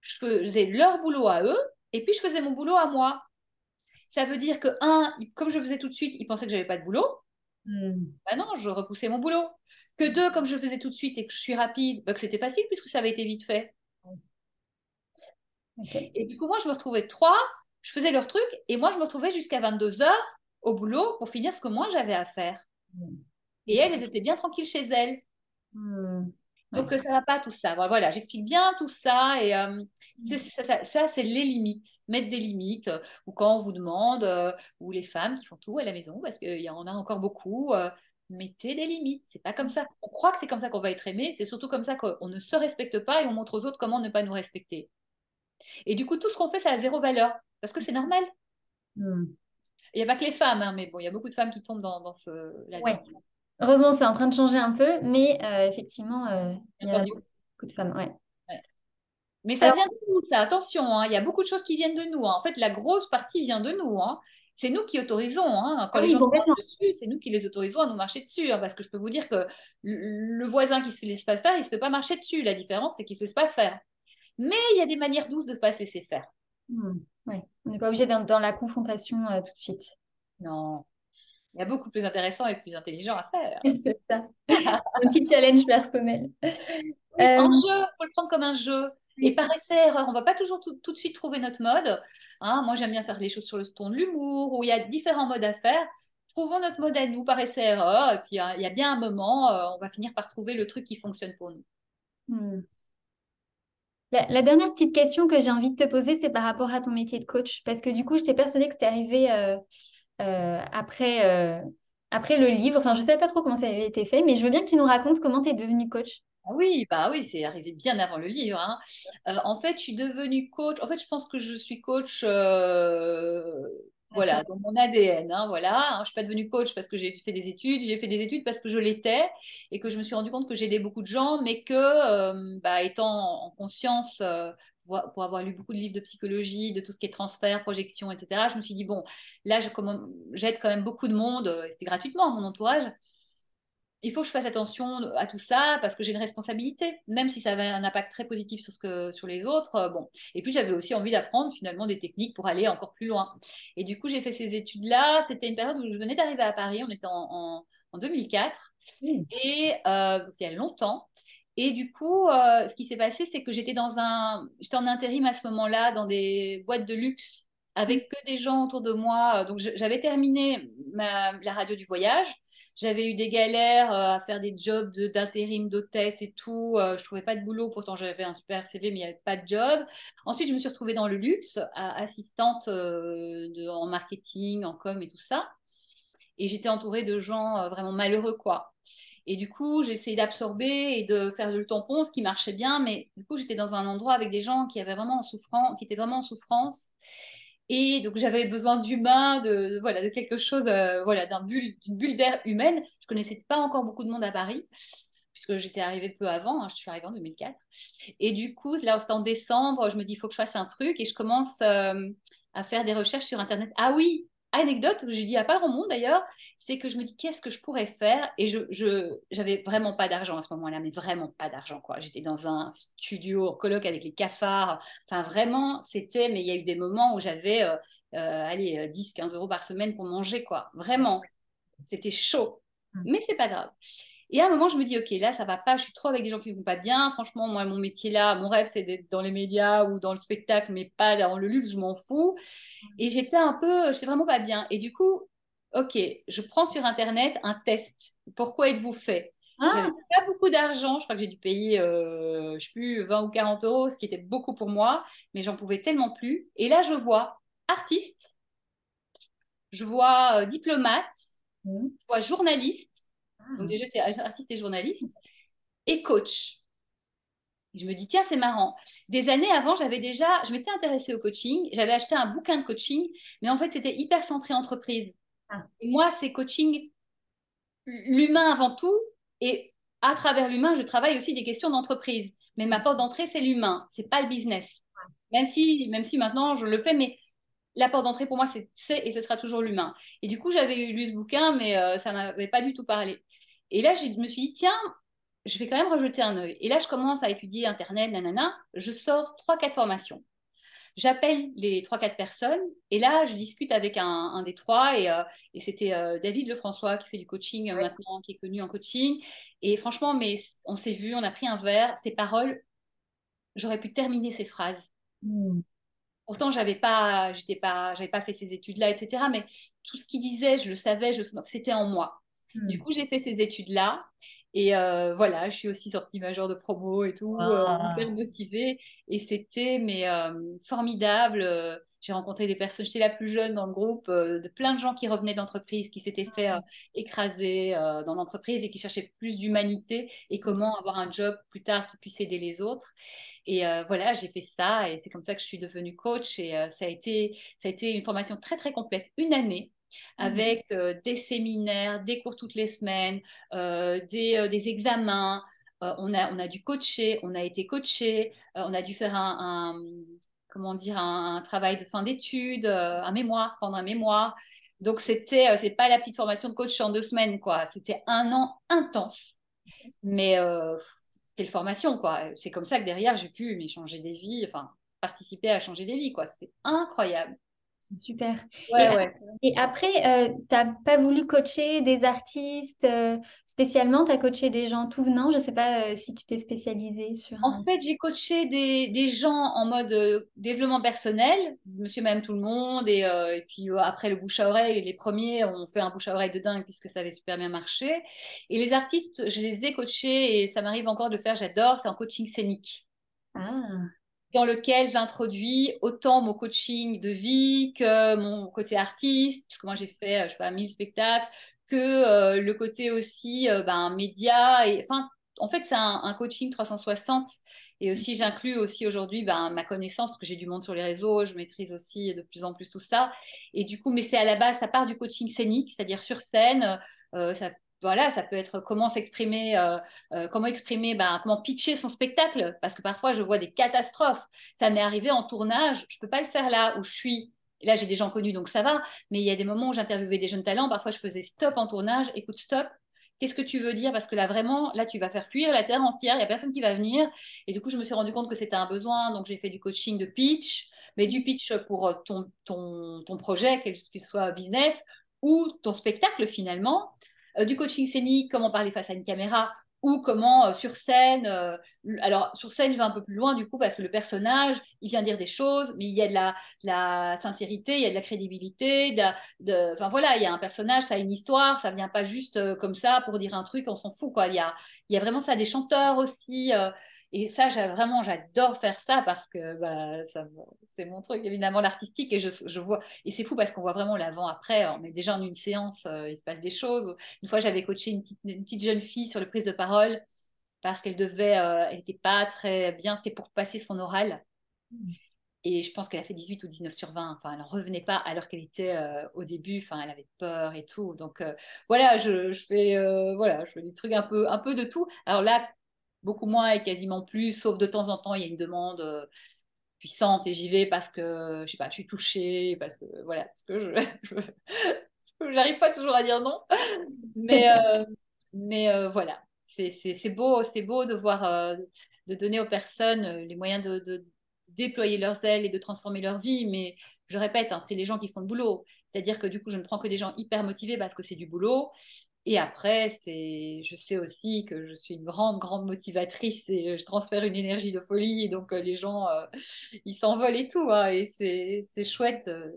je faisais leur boulot à eux et puis je faisais mon boulot à moi. Ça veut dire que, un, comme je faisais tout de suite, ils pensaient que j'avais pas de boulot. Ben non, je repoussais mon boulot. Que deux, comme je faisais tout de suite et que je suis rapide, ben que c'était facile puisque ça avait été vite fait. Et du coup, moi, je me retrouvais trois, je faisais leur truc, et moi, je me retrouvais jusqu'à 22 h au boulot pour finir ce que moi, j'avais à faire. Hmm. Et elles, elles étaient bien tranquilles chez elles. Hmm. Donc, ça va pas tout ça. Voilà, j'explique bien tout ça. Et euh, hmm. ça, c'est les limites. Mettre des limites. Euh, ou quand on vous demande, euh, ou les femmes qui font tout à la maison, parce qu'il y en a encore beaucoup, mettez des limites. C'est pas comme ça. On croit que c'est comme ça qu'on va être aimé. C'est surtout comme ça qu'on ne se respecte pas et on montre aux autres comment ne pas nous respecter. Et du coup, tout ce qu'on fait, ça a zéro valeur. Parce que c'est normal. Hmm. Il n'y a pas que les femmes, hein, mais bon, il y a beaucoup de femmes qui tombent dans, ce. Ouais. Heureusement, c'est en train de changer un peu, mais euh, effectivement, euh, il y a beaucoup de femmes. Ouais. Mais ça vient de nous, ça, attention, hein. il y a beaucoup de choses qui viennent de nous. Hein. En fait, la grosse partie vient de nous. C'est nous qui autorisons. Quand ah les gens nous dessus, c'est nous qui les autorisons à nous marcher dessus. Parce que je peux vous dire que le voisin qui ne se laisse pas faire, il ne se fait pas marcher dessus. La différence, c'est qu'il ne se laisse pas faire. Mais il y a des manières douces de ne pas se laisser faire. Hmm, on n'est pas obligé d'être dans la confrontation euh, tout de suite. Non. Il y a beaucoup plus intéressant et plus intelligent à faire. C'est ça. un petit challenge personnel. Un euh, jeu, il faut le prendre comme un jeu. Et par essai-erreur, on ne va pas toujours tout, de suite trouver notre mode. Hein. moi, j'aime bien faire les choses sur le ton de l'humour, où il y a différents modes à faire. Trouvons notre mode à nous par essai-erreur. Et puis, il y a bien un moment, euh, on va finir par trouver le truc qui fonctionne pour nous. Hmm. La, dernière petite question que j'ai envie de te poser, c'est par rapport à ton métier de coach. Parce que du coup, j'étais persuadée que c'était arrivé euh, euh, après, euh, après le livre. Enfin, je ne savais pas trop comment ça avait été fait, mais je veux bien que tu nous racontes comment tu es devenue coach. Ah oui, bah oui, c'est arrivé bien avant le livre. Hein. en fait, je suis devenue coach. En fait, je pense que je suis coach voilà, dans mon ADN. Hein, voilà. je ne suis pas devenue coach parce que j'ai fait des études, j'ai fait des études parce que je l'étais et que je me suis rendu compte que j'aidais beaucoup de gens, mais que, euh, bah, étant en conscience, euh, pour avoir lu beaucoup de livres de psychologie, de tout ce qui est transfert, projection, etc., je me suis dit, bon, là, j'aide quand même beaucoup de monde, euh, c'est gratuitement, mon entourage il faut que je fasse attention à tout ça parce que j'ai une responsabilité, même si ça avait un impact très positif sur, ce que, sur les autres. Euh, bon. Et puis j'avais aussi envie d'apprendre finalement des techniques pour aller encore plus loin. Et du coup, j'ai fait ces études-là. C'était une période où je venais d'arriver à Paris, on était en, 2004, et euh, donc il y a longtemps. Et du coup, euh, ce qui s'est passé, c'est que j'étais dans un, j'étais en intérim à ce moment-là dans des boîtes de luxe avec que des gens autour de moi. Donc, j'avais terminé la radio du voyage. J'avais eu des galères euh, à faire des jobs d'intérim, d'hôtesse et tout. Euh, je trouvais pas de boulot. Pourtant, j'avais un super CV, mais il n'y avait pas de job. Ensuite, je me suis retrouvée dans le luxe, assistante en marketing, en com et tout ça. Et j'étais entourée de gens vraiment malheureux, quoi. Et du coup, essayé d'absorber et de faire le tampon, ce qui marchait bien. Mais du coup, j'étais dans un endroit avec des gens qui avaient vraiment en souffrance, qui étaient vraiment en souffrance. Et donc j'avais besoin d'humain, de, voilà, de quelque chose, euh, voilà, d'un bulle, d'une bulle d'air humaine. Je connaissais pas encore beaucoup de monde à Paris, puisque j'étais arrivée peu avant. Hein, je suis arrivée en 2004. Et du coup, là, c'était en décembre. Je me dis, il faut que je fasse un truc, et je commence euh, à faire des recherches sur Internet. Ah oui, anecdote, j'ai dit à pas grand monde d'ailleurs, c'est que je me dis qu'est-ce que je pourrais faire? Et je, je j'avais vraiment pas d'argent à ce moment-là, mais vraiment pas d'argent quoi. J'étais dans un studio colloque avec les cafards, enfin vraiment c'était, mais il y a eu des moments où j'avais euh, euh allez 10-15 euh, euros par semaine pour manger quoi, vraiment, c'était chaud, mmh. mais c'est pas grave. Et à un moment, je me dis, OK, là, ça va pas, je suis trop avec des gens qui ne vont pas bien. Franchement, moi, mon métier là, mon rêve, c'est d'être dans les médias ou dans le spectacle, mais pas dans le luxe, je m'en fous. Et j'étais un peu, je sais vraiment pas bien. Et du coup, OK, je prends sur Internet un test. Pourquoi êtes-vous fait? Ah. J'avais pas beaucoup d'argent, je crois que j'ai dû payer, euh, je sais plus, 20 ou 40 euros, ce qui était beaucoup pour moi, mais j'en pouvais tellement plus. Et là, je vois artiste, je vois euh, diplomate, mmh. je vois journaliste, donc déjà, j'étais artiste et journaliste et coach. je me dis, tiens, c'est marrant. Des années avant, j'avais déjà, je m'étais intéressée au coaching. J'avais acheté un bouquin de coaching, mais en fait, c'était hyper centré entreprise. Ah. moi, c'est coaching l'humain avant tout. Et à travers l'humain, je travaille aussi des questions d'entreprise. Mais ma porte d'entrée, c'est l'humain, c'est pas le business. Même si, même si maintenant je le fais, mais la porte d'entrée pour moi, c'est et ce sera toujours l'humain. Et du coup, j'avais lu ce bouquin, mais euh, ça m'avait pas du tout parlé. Et là, je me suis dit, tiens, je vais quand même rejeter un œil. Et là, je commence à étudier Internet, nanana. Je sors trois, quatre formations. J'appelle les trois, quatre personnes et là, je discute avec un, des trois et, euh, c'était euh, David Lefrançois qui fait du coaching maintenant, qui est connu en coaching. Et franchement, mais on s'est vu, on a pris un verre, ses paroles, j'aurais pu terminer ces phrases. Hmm. Pourtant, j'avais pas, j'étais pas, j'avais pas fait ces études-là, etc. Mais tout ce qu'il disait, je le savais, je, c'était en moi. Hmm. Du coup, j'ai fait ces études-là et euh, voilà, je suis aussi sortie majeure de promo et tout, euh, hyper motivée. Et c'était mais euh, formidable. J'ai rencontré des personnes, j'étais la plus jeune dans le groupe, de plein de gens qui revenaient d'entreprise, qui s'étaient fait écraser dans l'entreprise et qui cherchaient plus d'humanité et comment avoir un job plus tard qui puisse aider les autres. Et voilà, j'ai fait ça et c'est comme ça que je suis devenue coach. Et ça, a été, ça a été une formation très très complète, une année. Avec euh, des séminaires, des cours toutes les semaines, euh, des, euh, des, examens. on, a, on a dû coacher, on a été coaché, on a dû faire un, comment dire, un, travail de fin d'études, un mémoire, prendre un mémoire. Donc, c'était, c'est pas la petite formation de coach en deux semaines, quoi. C'était un an intense. Mais quelle formation, quoi. C'est comme ça que derrière, j'ai pu changer des vies, enfin, participer à changer des vies, quoi. C'est incroyable. C'est super. et, après, euh, tu n'as pas voulu coacher des artistes euh, spécialement, tu as coaché des gens tout venant? Je ne sais pas euh, si tu t'es spécialisée sur... En fait, j'ai coaché des, des, gens en mode développement personnel, monsieur, même tout le monde. Et, et puis après le bouche à oreille, les premiers ont fait un bouche à oreille de dingue puisque ça avait super bien marché. Et les artistes, je les ai coachés et ça m'arrive encore de le faire, j'adore, c'est en coaching scénique. Ah dans lequel j'introduis autant mon coaching de vie que mon côté artiste, puisque moi j'ai fait, je sais pas, 1000 spectacles, que euh, le côté aussi euh, ben, média. Et, enfin, en fait, c'est un, coaching 360. Et aussi, j'inclus aussi aujourd'hui ben, ma connaissance, parce que j'ai du monde sur les réseaux, je maîtrise aussi de plus en plus tout ça. Et du coup, mais c'est à la base, ça part du coaching scénique, c'est-à-dire sur scène. Euh, voilà, ça peut être comment s'exprimer, euh, euh, comment exprimer, ben, comment pitcher son spectacle, parce que parfois je vois des catastrophes. Ça m'est arrivé en tournage, je peux pas le faire là où je suis. Là, j'ai des gens connus, donc ça va. Mais il y a des moments où j'interviewais des jeunes talents. Parfois, je faisais stop en tournage. Écoute, stop. Qu'est-ce que tu veux dire? Parce que là, vraiment, là, tu vas faire fuir la terre entière. Il n'y a personne qui va venir. Et du coup, je me suis rendu compte que c'était un besoin. Donc, j'ai fait du coaching de pitch, mais du pitch pour ton, ton, ton projet, quel que soit business, ou ton spectacle finalement. Euh, du coaching scénique, comment parler face à une caméra, ou comment euh, sur scène, euh, alors sur scène je vais un peu plus loin du coup parce que le personnage il vient dire des choses, mais il y a de la, sincérité, il y a de la crédibilité, enfin voilà, il y a un personnage, ça a une histoire, ça vient pas juste comme ça pour dire un truc, on s'en fout quoi. Il y a vraiment ça des chanteurs aussi. Et ça, vraiment, j'adore faire ça parce que bah, c'est mon truc, évidemment, l'artistique. Et je, vois, et c'est fou parce qu'on voit vraiment l'avant-après. On est déjà en une séance, euh, il se passe des choses. Une fois, j'avais coaché une petite, jeune fille sur le prise de parole parce qu'elle devait, euh, elle n'était pas très bien, c'était pour passer son oral. Et je pense qu'elle a fait 18 ou 19 sur 20. Enfin, elle n'en revenait pas alors qu'elle était euh, au début. Enfin, elle avait peur et tout. Donc, voilà, je, fais, voilà, je fais des trucs un peu, un peu de tout. Alors là, beaucoup moins et quasiment plus, sauf de temps en temps, il y a une demande euh, puissante et j'y vais parce que, je sais pas, je suis touchée, parce que, voilà, parce que je, n'arrive pas toujours à dire non. Mais, euh, mais euh, voilà, c'est beau, beau de voir, de donner aux personnes les moyens de, déployer leurs ailes et de transformer leur vie. Mais je répète, hein, c'est les gens qui font le boulot. C'est-à-dire que du coup, je ne prends que des gens hyper motivés parce que c'est du boulot. Et après, c'est, je sais aussi que je suis une grande, grande motivatrice et je transfère une énergie de folie. Et donc, euh, les gens, euh, ils s'envolent et tout. Hein, et c'est, c'est chouette euh,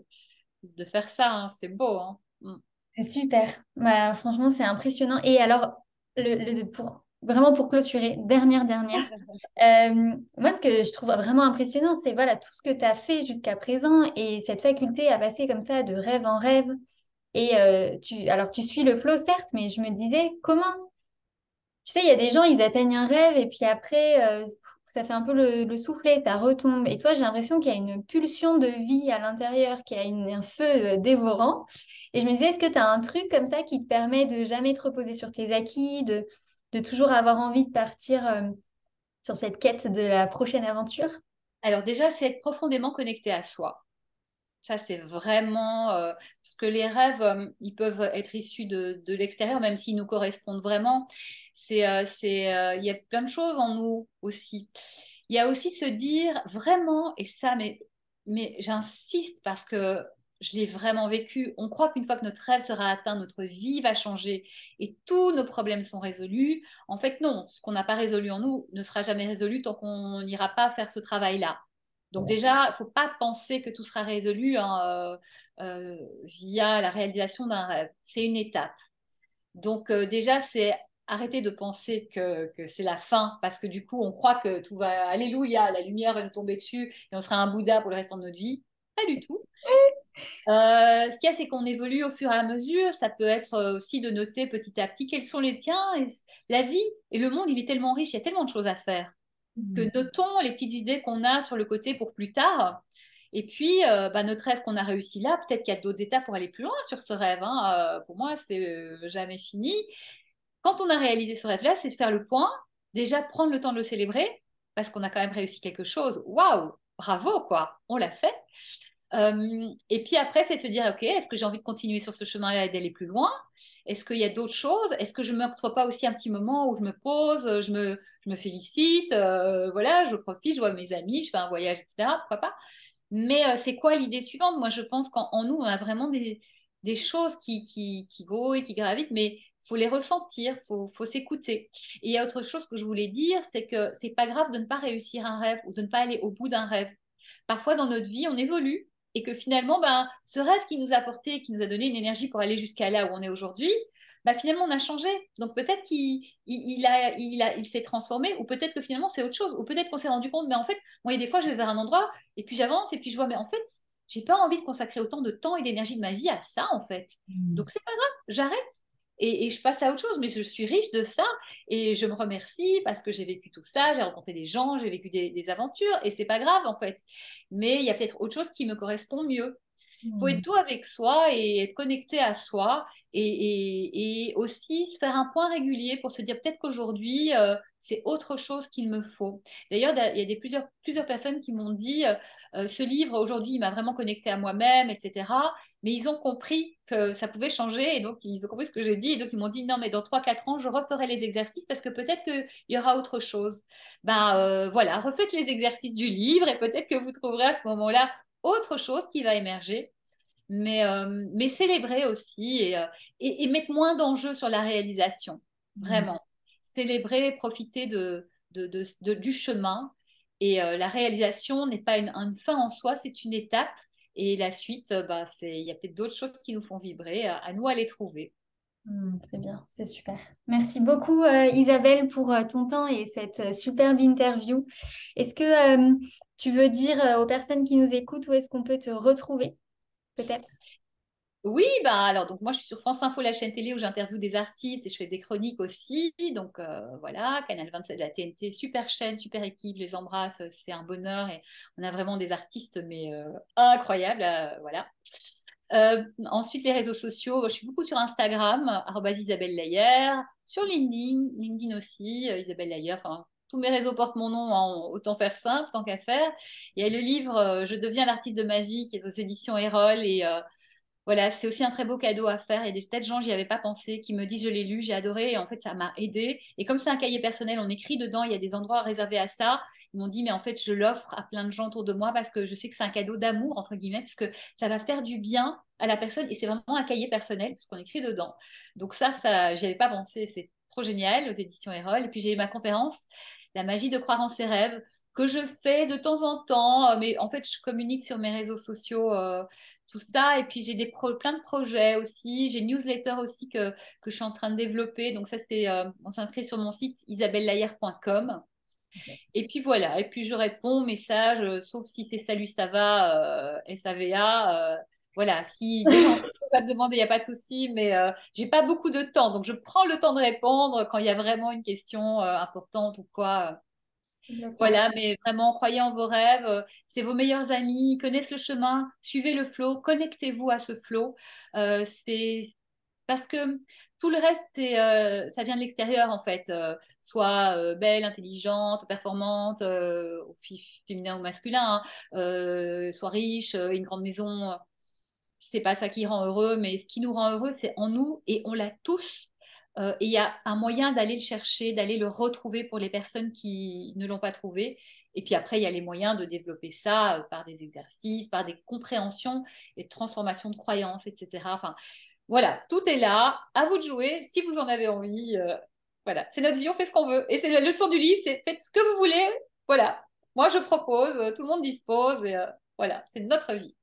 de faire ça. Hein, c'est beau. Hein. Mm. C'est super. Bah, franchement, c'est impressionnant. Et alors, le, pour, vraiment pour clôturer, dernière, dernière, moi, ce que je trouve vraiment impressionnant, c'est voilà, tout ce que tu as fait jusqu'à présent et cette faculté à passer comme ça de rêve en rêve et euh, tu, alors, tu suis le flow, certes, mais je me disais, comment? Tu sais, il y a des gens, ils atteignent un rêve et puis après, ça fait un peu le, le soufflet, ça retombe. Et toi, j'ai l'impression qu'il y a une pulsion de vie à l'intérieur, qu'il y a un feu euh, dévorant. Et je me disais, est-ce que tu as un truc comme ça qui te permet de jamais te reposer sur tes acquis, de, de toujours avoir envie de partir euh, sur cette quête de la prochaine aventure? Alors déjà, c'est être profondément connecté à soi. Ça, c'est vraiment euh, parce que les rêves, euh, ils peuvent être issus de, de l'extérieur, même s'ils nous correspondent vraiment. C'est, euh, c'est, il y a plein de choses en nous aussi. Il y a aussi se dire vraiment, et ça, mais, mais j'insiste parce que je l'ai vraiment vécu. On croit qu'une fois que notre rêve sera atteint, notre vie va changer et tous nos problèmes sont résolus. En fait, non. Ce qu'on n'a pas résolu en nous ne sera jamais résolu tant qu'on n'ira pas faire ce travail-là. Donc déjà, il ne faut pas penser que tout sera résolu hein, euh, euh, via la réalisation d'un rêve. C'est une étape. Donc euh, déjà, c'est arrêter de penser que, c'est la fin, parce que du coup, on croit que tout va, alléluia, la lumière va nous tomber dessus et on sera un Bouddha pour le reste de notre vie. Pas du tout. ce qu'il y a, c'est qu'on évolue au fur et à mesure. Ça peut être aussi de noter petit à petit quels sont les tiens. la vie et le monde, il est tellement riche, il y a tellement de choses à faire que mm. notons les petites idées qu'on a sur le côté pour plus tard. Et puis, euh, bah, notre rêve qu'on a réussi là, peut-être qu'il y a d'autres étapes pour aller plus loin sur ce rêve. Hein. Euh, pour moi, c'est euh, jamais fini. Quand on a réalisé ce rêve-là, c'est de faire le point, déjà prendre le temps de le célébrer, parce qu'on a quand même réussi quelque chose. Waouh, bravo, quoi, on l'a fait. Euh, et puis après, c'est de se dire, OK, est-ce que j'ai envie de continuer sur ce chemin-là et d'aller plus loin? Est-ce qu'il y a d'autres choses? Est-ce que je ne me pas aussi un petit moment où je me pose, je me, je me félicite, euh, voilà, je profite, je vois mes amis, je fais un voyage, etc. Pourquoi pas? Mais euh, c'est quoi l'idée suivante? Moi, je pense qu'en nous, on a vraiment des, des choses qui, qui, qui et qui gravitent, mais faut les ressentir, faut, faut s'écouter. Et il y a autre chose que je voulais dire, c'est que c'est pas grave de ne pas réussir un rêve ou de ne pas aller au bout d'un rêve. Parfois dans notre vie, on évolue, et que finalement, ben, ce rêve qui nous a porté, qui nous a donné une énergie pour aller jusqu'à là où on est aujourd'hui, ben, finalement, on a changé. Donc peut-être qu'il il, a, il, a, il s'est transformé, ou peut-être que finalement, c'est autre chose, ou peut-être qu'on s'est rendu compte, mais en fait, moi, il y a des fois, je vais vers un endroit, et puis j'avance, et puis je vois, mais en fait, j'ai pas envie de consacrer autant de temps et d'énergie de ma vie à ça, en fait. Mmh. Donc c'est pas grave, j'arrête et, je passe à autre chose, mais je suis riche de ça et je me remercie parce que j'ai vécu tout ça, j'ai rencontré des gens, j'ai vécu des, aventures et c'est pas grave en fait. Mais il y a peut-être autre chose qui me correspond mieux. Il faut être mmh. tout avec soi et être connecté à soi et, et, aussi se faire un point régulier pour se dire peut-être qu'aujourd'hui, euh, c'est autre chose qu'il me faut. D'ailleurs, il y a des, plusieurs, plusieurs personnes qui m'ont dit, euh, euh, ce livre, aujourd'hui, il m'a vraiment connecté à moi-même, etc. Mais ils ont compris que ça pouvait changer et donc ils ont compris ce que j'ai dit et donc ils m'ont dit, non, mais dans 3-4 ans, je referai les exercices parce que peut-être qu'il y aura autre chose. Ben voilà, refaites les exercices du livre et peut-être que vous trouverez à ce moment-là autre chose qui va émerger. Mais, mais célébrer aussi et, et mettre moins d'enjeux sur la réalisation, mmh. vraiment célébrer, profiter de, de, du chemin. Et euh, la réalisation n'est pas une, fin en soi, c'est une étape. Et la suite, euh, bah, il y a peut-être d'autres choses qui nous font vibrer. À, nous à les trouver. Mmh, très bien, c'est super. Merci beaucoup euh, Isabelle pour ton temps et cette superbe interview. Est-ce que tu veux dire aux personnes qui nous écoutent où est-ce qu'on peut te retrouver Peut-être? Oui, bah alors donc moi je suis sur France Info, la chaîne télé où j'interviewe des artistes et je fais des chroniques aussi. Donc euh, voilà, Canal 27 la TNT, super chaîne, super équipe, je les embrasse, c'est un bonheur et on a vraiment des artistes mais euh, incroyables, euh, voilà. ensuite les réseaux sociaux, je suis beaucoup sur Instagram, Isabelle Layer, sur LinkedIn, LinkedIn aussi, Isabelle Layer, tous mes réseaux portent mon nom, hein, autant faire simple, tant qu'à faire. Il y a le livre Je deviens l'artiste de ma vie qui est aux éditions Erol et voilà, c'est aussi un très beau cadeau à faire. Il y a des tas gens, j'y avais pas pensé, qui me disent je l'ai lu, j'ai adoré, et en fait ça m'a aidé. Et comme c'est un cahier personnel, on écrit dedans, il y a des endroits réservés à ça. Ils m'ont dit mais en fait je l'offre à plein de gens autour de moi parce que je sais que c'est un cadeau d'amour entre guillemets, parce que ça va faire du bien à la personne et c'est vraiment un cahier personnel parce qu'on écrit dedans. Donc ça, ça, j'y avais pas pensé, c'est trop génial aux éditions Erol. Et puis j'ai ma conférence, la magie de croire en ses rêves que je fais de temps en temps, euh, mais en fait, je communique sur mes réseaux sociaux, euh, tout ça. Et puis, j'ai des plein de projets aussi. J'ai une newsletter aussi que, que je suis en train de développer. Donc, ça, c'est, euh, on s'inscrit sur mon site isabellelayer.com. Et puis voilà, et puis je réponds aux messages, sauf si t'es salut, ça va, SAVA. voilà, si pas me demander, il n'y a pas de souci, mais euh, j'ai pas beaucoup de temps. Donc, je prends le temps de répondre quand il y a vraiment une question euh, importante ou quoi. Voilà, mais vraiment, croyez en vos rêves. C'est vos meilleurs amis, ils connaissent le chemin. Suivez le flow, connectez-vous à ce flow. c'est parce que tout le reste, euh, ça vient de l'extérieur en fait. Euh, soit euh, belle, intelligente, performante, au féminin ou masculin, hein, soit riche, une grande maison. C'est pas ça qui rend heureux, mais ce qui nous rend heureux, c'est en nous et on l'a tous. et il y a un moyen d'aller le chercher, d'aller le retrouver pour les personnes qui ne l'ont pas trouvé. Et puis après, il y a les moyens de développer ça par des exercices, par des compréhensions et transformations de croyances, etc. Enfin, voilà, tout est là, à vous de jouer si vous en avez envie. Euh, voilà, c'est notre vie, on fait ce qu'on veut. Et c'est la leçon du livre, c'est faites ce que vous voulez. Voilà, moi je propose, euh, tout le monde dispose. Euh, voilà, c'est notre vie.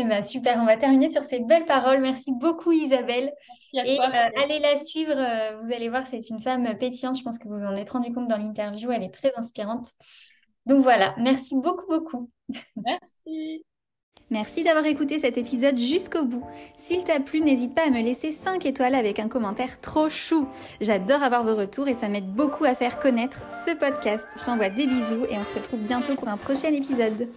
Eh ben, super, on va terminer sur ces belles paroles. Merci beaucoup Isabelle. et allez la suivre, vous allez voir, c'est une femme pétillante. Je pense que vous en êtes rendu compte dans l'interview, elle est très inspirante. Donc voilà, merci beaucoup, beaucoup. Merci. Merci d'avoir écouté cet épisode jusqu'au bout. S'il t'a plu, n'hésite pas à me laisser 5 étoiles avec un commentaire trop chou. J'adore avoir vos retours et ça m'aide beaucoup à faire connaître ce podcast. Je t'envoie des bisous et on se retrouve bientôt pour un prochain épisode.